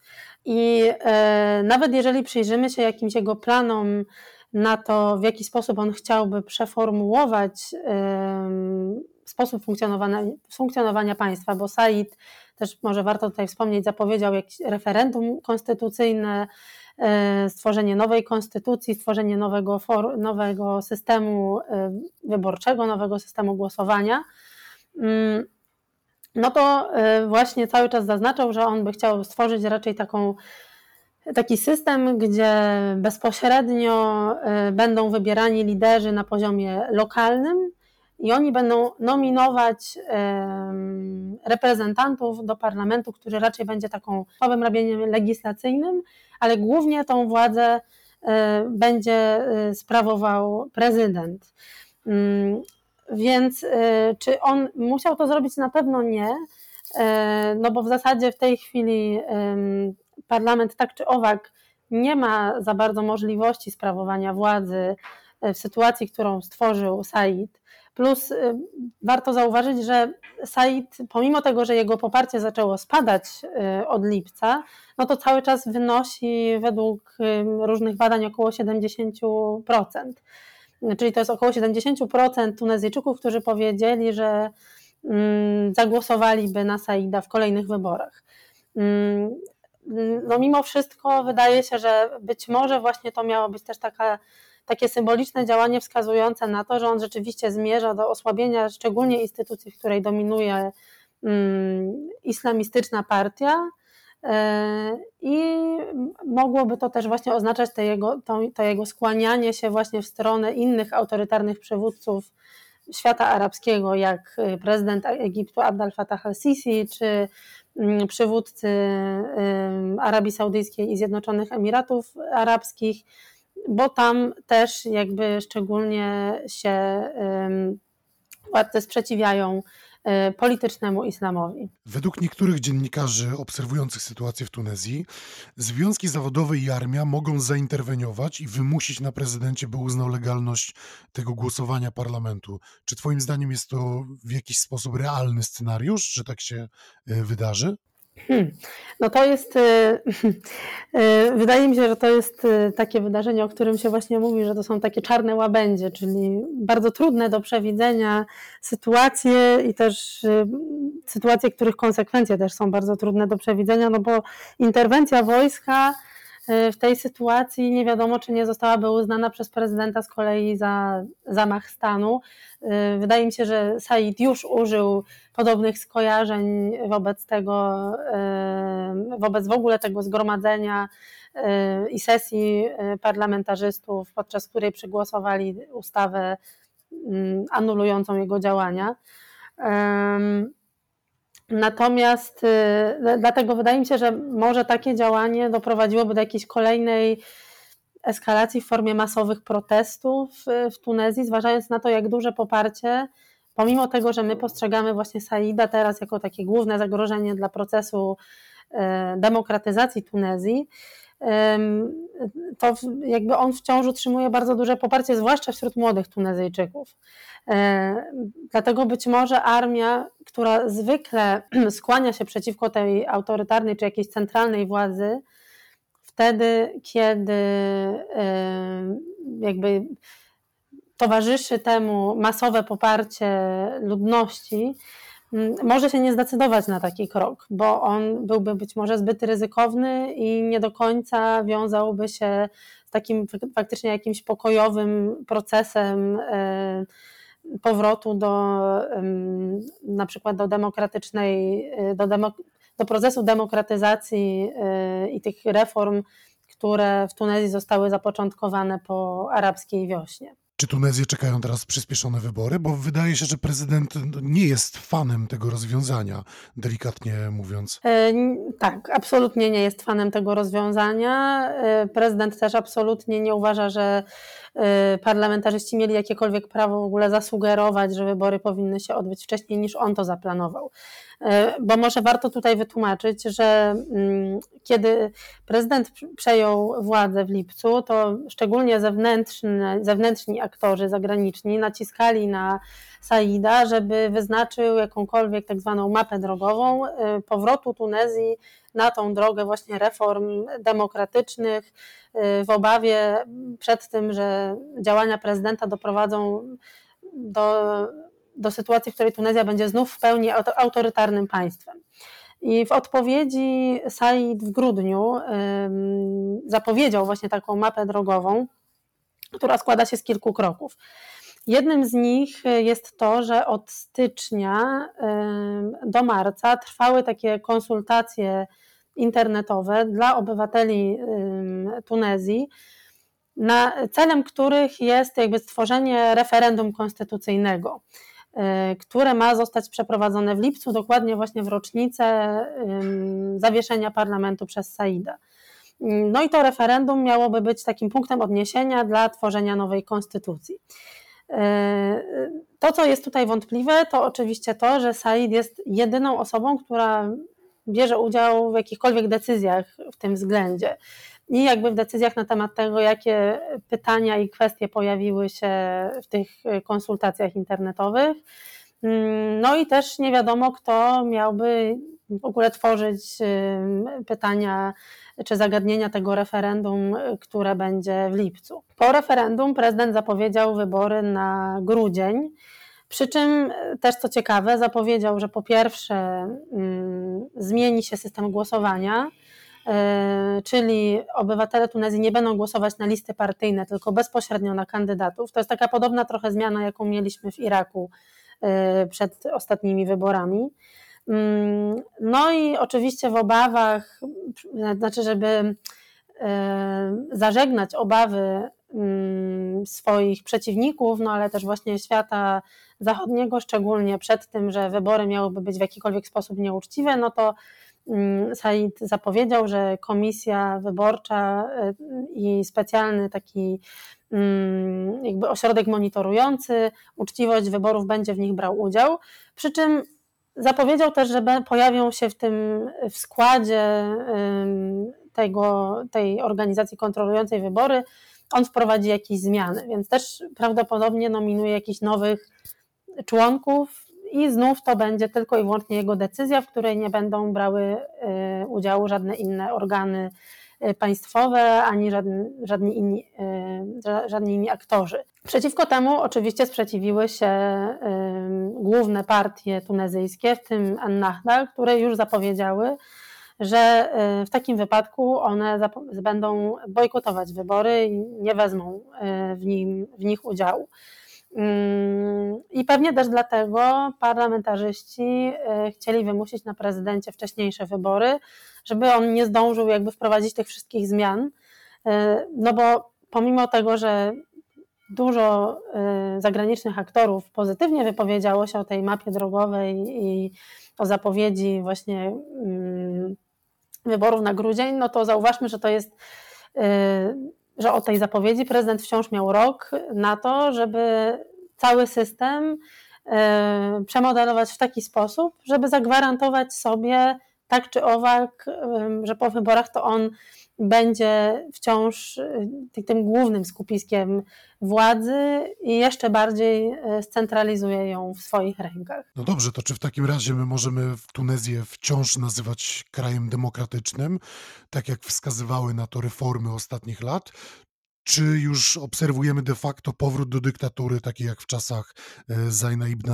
I e, nawet jeżeli przyjrzymy się jakimś jego planom na to, w jaki sposób on chciałby przeformułować sposób funkcjonowania, funkcjonowania państwa, bo Said, też może warto tutaj wspomnieć, zapowiedział jakieś referendum konstytucyjne, e, stworzenie nowej konstytucji, stworzenie nowego, nowego systemu e, wyborczego, nowego systemu głosowania. Mm, no to e, właśnie cały czas zaznaczał, że on by chciał stworzyć raczej taką taki system, gdzie bezpośrednio będą wybierani liderzy na poziomie lokalnym, i oni będą nominować reprezentantów do parlamentu, który raczej będzie taką słabym robieniem legislacyjnym, ale głównie tą władzę e, będzie e, sprawował prezydent. Mm, więc czy on musiał to zrobić? Na pewno nie, no bo w zasadzie w tej chwili parlament tak czy owak nie ma za bardzo możliwości sprawowania władzy w sytuacji, którą stworzył Said. Plus y, warto zauważyć, że Said, pomimo tego, że jego poparcie zaczęło spadać y, od lipca, no to cały czas wynosi według różnych badań około 70%. Czyli to jest około 70% Tunezyjczyków, którzy powiedzieli, że mm, zagłosowaliby na Saida w kolejnych wyborach. No mimo wszystko wydaje się, że być może właśnie to miało być też taka takie symboliczne działanie wskazujące na to, że on rzeczywiście zmierza do osłabienia szczególnie instytucji, w której dominuje um, islamistyczna partia. E, I mogłoby to też właśnie oznaczać to jego, to, to jego skłanianie się właśnie w stronę innych autorytarnych przywódców świata arabskiego, jak y, prezydent Egiptu Abdel Fattah al-Sisi, czy mm, przywódcy Arabii Saudyjskiej i Zjednoczonych Emiratów Arabskich, bo tam też jakby szczególnie się władze sprzeciwiają politycznemu islamowi. Według niektórych dziennikarzy obserwujących sytuację w Tunezji, związki zawodowe i armia mogą zainterweniować i wymusić na prezydencie, by uznał legalność tego głosowania parlamentu. Czy Twoim zdaniem jest to w jakiś sposób realny scenariusz, że tak się e, wydarzy? Hmm. No to jest, y, y, wydaje mi się, że to jest y, takie wydarzenie, o którym się właśnie mówi, że to są takie czarne łabędzie, czyli bardzo trudne do przewidzenia sytuacje i też sytuacje, których konsekwencje też są bardzo trudne do przewidzenia, no bo interwencja wojska w tej sytuacji nie wiadomo, czy nie zostałaby uznana przez prezydenta z kolei za zamach stanu. Wydaje mi się, że Said już użył podobnych skojarzeń wobec tego, wobec w ogóle tego zgromadzenia i sesji parlamentarzystów, podczas której przegłosowali ustawę mm, anulującą jego działania. Natomiast y, dlatego wydaje mi się, że może takie działanie doprowadziłoby do jakiejś kolejnej eskalacji w formie masowych protestów w Tunezji, zważając na to, jak duże poparcie, pomimo tego, że my postrzegamy właśnie Saida teraz jako takie główne zagrożenie dla procesu y, demokratyzacji Tunezji, to jakby on wciąż utrzymuje bardzo duże poparcie, zwłaszcza wśród młodych Tunezyjczyków. Dlatego być może armia, która zwykle skłania się przeciwko tej autorytarnej czy jakiejś centralnej władzy, wtedy, kiedy jakby towarzyszy temu masowe poparcie ludności, może się nie zdecydować na taki krok, bo on byłby być może zbyt ryzykowny i nie do końca wiązałby się z takim faktycznie jakimś pokojowym procesem e, powrotu do na przykład do demokratycznej, e, do, demo, do procesu demokratyzacji e, i tych reform, które w Tunezji zostały zapoczątkowane po arabskiej wiośnie. Czy Tunezję czekają teraz przyspieszone wybory? Bo wydaje się, że prezydent nie jest fanem tego rozwiązania, delikatnie mówiąc. E, tak, absolutnie nie jest fanem tego rozwiązania. E, prezydent też absolutnie nie uważa, że parlamentarzyści mieli jakiekolwiek prawo w ogóle zasugerować, że wybory powinny się odbyć wcześniej niż on to zaplanował. Y, bo może warto tutaj wytłumaczyć, że mm, kiedy prezydent przejął władzę w lipcu, to szczególnie zewnętrzni aktorzy zagraniczni naciskali na Saida, żeby wyznaczył jakąkolwiek tak zwaną mapę drogową powrotu Tunezji na tą drogę właśnie reform demokratycznych, y, w obawie przed tym, że działania prezydenta doprowadzą do, do sytuacji, w której Tunezja będzie znów w pełni autorytarnym państwem. I w odpowiedzi Said w grudniu zapowiedział właśnie taką mapę drogową, która składa się z kilku kroków. Jednym z nich jest to, że od stycznia do marca trwały takie konsultacje internetowe dla obywateli Tunezji, na, celem których jest jakby stworzenie referendum konstytucyjnego, y, które ma zostać przeprowadzone w lipcu, dokładnie właśnie w rocznicę zawieszenia parlamentu przez Saida. No i to referendum miałoby być takim punktem odniesienia dla tworzenia nowej konstytucji. Y, to, co jest tutaj wątpliwe, to oczywiście to, że Said jest jedyną osobą, która bierze udział w jakichkolwiek decyzjach w tym względzie. I jakby w decyzjach na temat tego, jakie pytania i kwestie pojawiły się w tych konsultacjach internetowych. Mm, no i też nie wiadomo, kto miałby w ogóle tworzyć pytania czy zagadnienia tego referendum, które będzie w lipcu. Po referendum prezydent zapowiedział wybory na grudzień. Przy czym e, też co ciekawe, zapowiedział, że po pierwsze mm, zmieni się system głosowania, e, czyli obywatele Tunezji nie będą głosować na listy partyjne, tylko bezpośrednio na kandydatów. To jest taka podobna trochę zmiana, jaką mieliśmy w Iraku przed ostatnimi wyborami. Mm, no i oczywiście w obawach, znaczy, żeby zażegnać obawy mm, swoich przeciwników, no ale też właśnie świata zachodniego, szczególnie przed tym, że wybory miałyby być w jakikolwiek sposób nieuczciwe, no to mm, Said zapowiedział, że komisja wyborcza y, i specjalny taki jakby ośrodek monitorujący uczciwość wyborów będzie w nich brał udział. Przy czym zapowiedział też, że pojawią się w tym w składzie tego, tej organizacji kontrolującej wybory, on wprowadzi jakieś zmiany, więc też prawdopodobnie nominuje jakichś nowych członków i znów to będzie tylko i wyłącznie jego decyzja, w której nie będą brały y, udziału żadne inne organy państwowe ani żadni, żadni, inni, y, żadni inni aktorzy. Przeciwko temu oczywiście sprzeciwiły się główne partie tunezyjskie, w tym An-Nahdal, które już zapowiedziały, że w takim wypadku one będą bojkotować wybory i nie wezmą w, nim, w nich udziału. I pewnie też dlatego parlamentarzyści e, chcieli wymusić na prezydencie wcześniejsze wybory, żeby on nie zdążył jakby wprowadzić tych wszystkich zmian. E, no bo pomimo tego, że dużo e, zagranicznych aktorów pozytywnie wypowiedziało się o tej mapie drogowej i o zapowiedzi właśnie mm, wyborów na grudzień, no to zauważmy, że to jest że o tej zapowiedzi prezydent wciąż miał rok na to, żeby cały system e, przemodelować w taki sposób, żeby zagwarantować sobie tak czy owak, że po wyborach to on będzie wciąż e, tym głównym skupiskiem władzy i jeszcze bardziej e, scentralizuje ją w swoich rękach. No dobrze, to czy w takim razie my możemy Tunezję wciąż nazywać krajem demokratycznym, tak jak wskazywały na to reformy ostatnich lat, czy już obserwujemy de facto powrót do dyktatury, takiej jak w czasach e, Zajna ibn?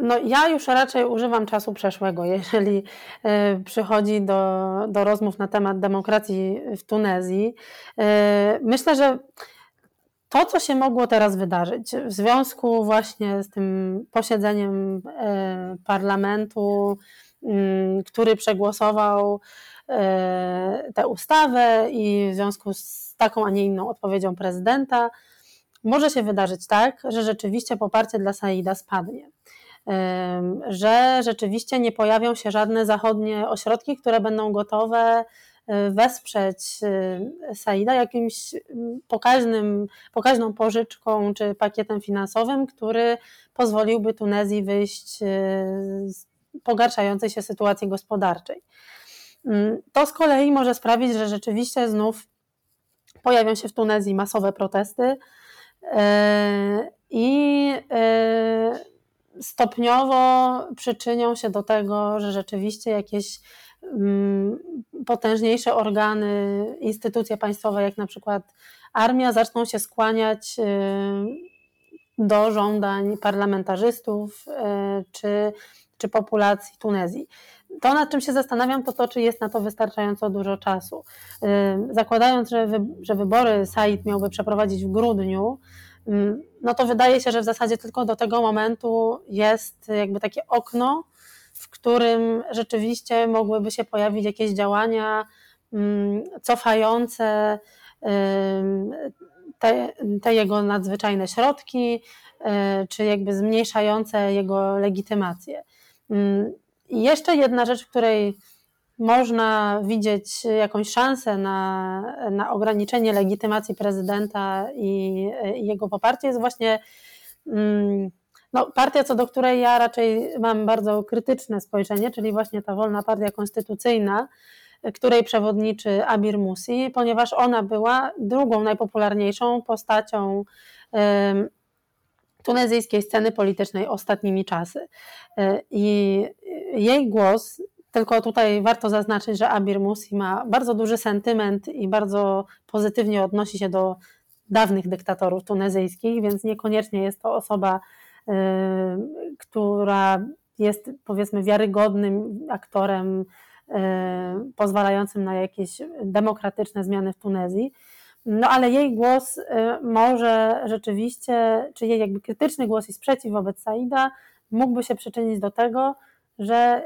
No, ja już raczej używam czasu przeszłego, jeżeli e, przychodzi do, do rozmów na temat demokracji w Tunezji. E, myślę, że to, co się mogło teraz wydarzyć w związku właśnie z tym posiedzeniem parlamentu, mm, który przegłosował tę ustawę i w związku z taką, a nie inną odpowiedzią prezydenta, może się wydarzyć tak, że rzeczywiście poparcie dla Saida spadnie. Że rzeczywiście nie pojawią się żadne zachodnie ośrodki, które będą gotowe wesprzeć Saida jakimś pokaźnym, pokaźną pożyczką czy pakietem finansowym, który pozwoliłby Tunezji wyjść z pogarszającej się sytuacji gospodarczej. Mm, to z kolei może sprawić, że rzeczywiście znów pojawią się w Tunezji masowe protesty e, i e, stopniowo przyczynią się do tego, że rzeczywiście jakieś mm, potężniejsze organy, instytucje państwowe, jak na przykład armia, zaczną się skłaniać e, do żądań parlamentarzystów czy, czy populacji Tunezji. To, nad czym się zastanawiam, to to, czy jest na to wystarczająco dużo czasu. Zakładając, że, wy, że wybory Said miałby przeprowadzić w grudniu, no to wydaje się, że w zasadzie tylko do tego momentu jest jakby takie okno, w którym rzeczywiście mogłyby się pojawić jakieś działania cofające te, te jego nadzwyczajne środki, y, czy jakby zmniejszające jego legitymację. I jeszcze jedna rzecz, w której można widzieć jakąś szansę na, na ograniczenie legitymacji prezydenta i, i jego poparcie, jest właśnie mm, no, partia, co do której ja raczej mam bardzo krytyczne spojrzenie, czyli właśnie ta wolna partia konstytucyjna, której przewodniczy Abir Musi, ponieważ ona była drugą najpopularniejszą postacią tunezyjskiej sceny politycznej ostatnimi czasy. E, I jej głos, tylko tutaj warto zaznaczyć, że Abir Musi ma bardzo duży sentyment i bardzo pozytywnie odnosi się do dawnych dyktatorów tunezyjskich, więc niekoniecznie jest to osoba, e, która jest powiedzmy wiarygodnym aktorem e, pozwalającym na jakieś demokratyczne zmiany w Tunezji. No ale jej głos y, może rzeczywiście, czy jej jakby krytyczny głos i sprzeciw wobec Saida mógłby się przyczynić do tego, że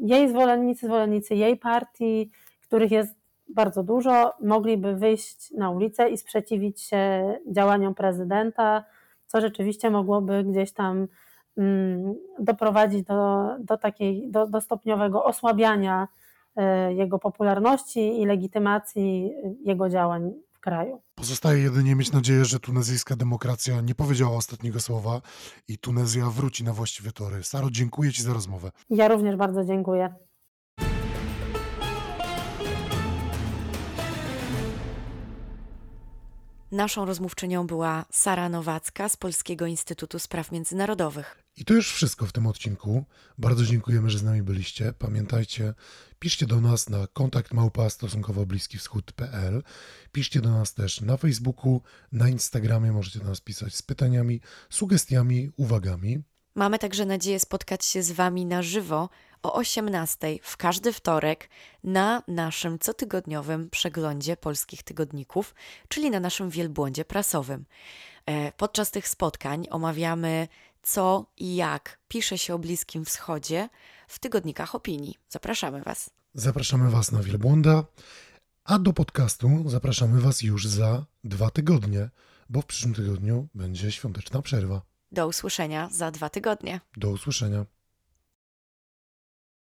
jej zwolennicy, zwolennicy jej partii, których jest bardzo dużo, mogliby wyjść na ulicę i sprzeciwić się działaniom prezydenta, co rzeczywiście mogłoby gdzieś tam doprowadzić do, do, takiej, do, do stopniowego osłabiania y, jego popularności i legitymacji jego działań kraju. Pozostaje jedynie mieć nadzieję, że tunezyjska demokracja nie powiedziała ostatniego słowa i Tunezja wróci na właściwe tory. Saro, dziękuję Ci za rozmowę. Ja również bardzo dziękuję. Naszą rozmówczynią była Sara Nowacka z Polskiego Instytutu Spraw Międzynarodowych. I to już wszystko w tym odcinku. Bardzo dziękujemy, że z nami byliście. Pamiętajcie, piszcie do nas na kontakt małpa stosunkowo bliski wschód.pl. Piszcie do nas też na Facebooku, na Instagramie. Możecie do nas pisać z pytaniami, sugestiami, uwagami. Mamy także nadzieję spotkać się z Wami na żywo o 18 w każdy wtorek na naszym cotygodniowym przeglądzie polskich tygodników, czyli na naszym wielbłądzie prasowym. E, podczas tych spotkań omawiamy, co i jak pisze się o Bliskim Wschodzie w tygodnikach opinii. Zapraszamy Was. Zapraszamy Was na wielbłąda, a do podcastu zapraszamy Was już za dwa tygodnie, bo w przyszłym tygodniu będzie świąteczna przerwa. Do usłyszenia za dwa tygodnie. Do usłyszenia.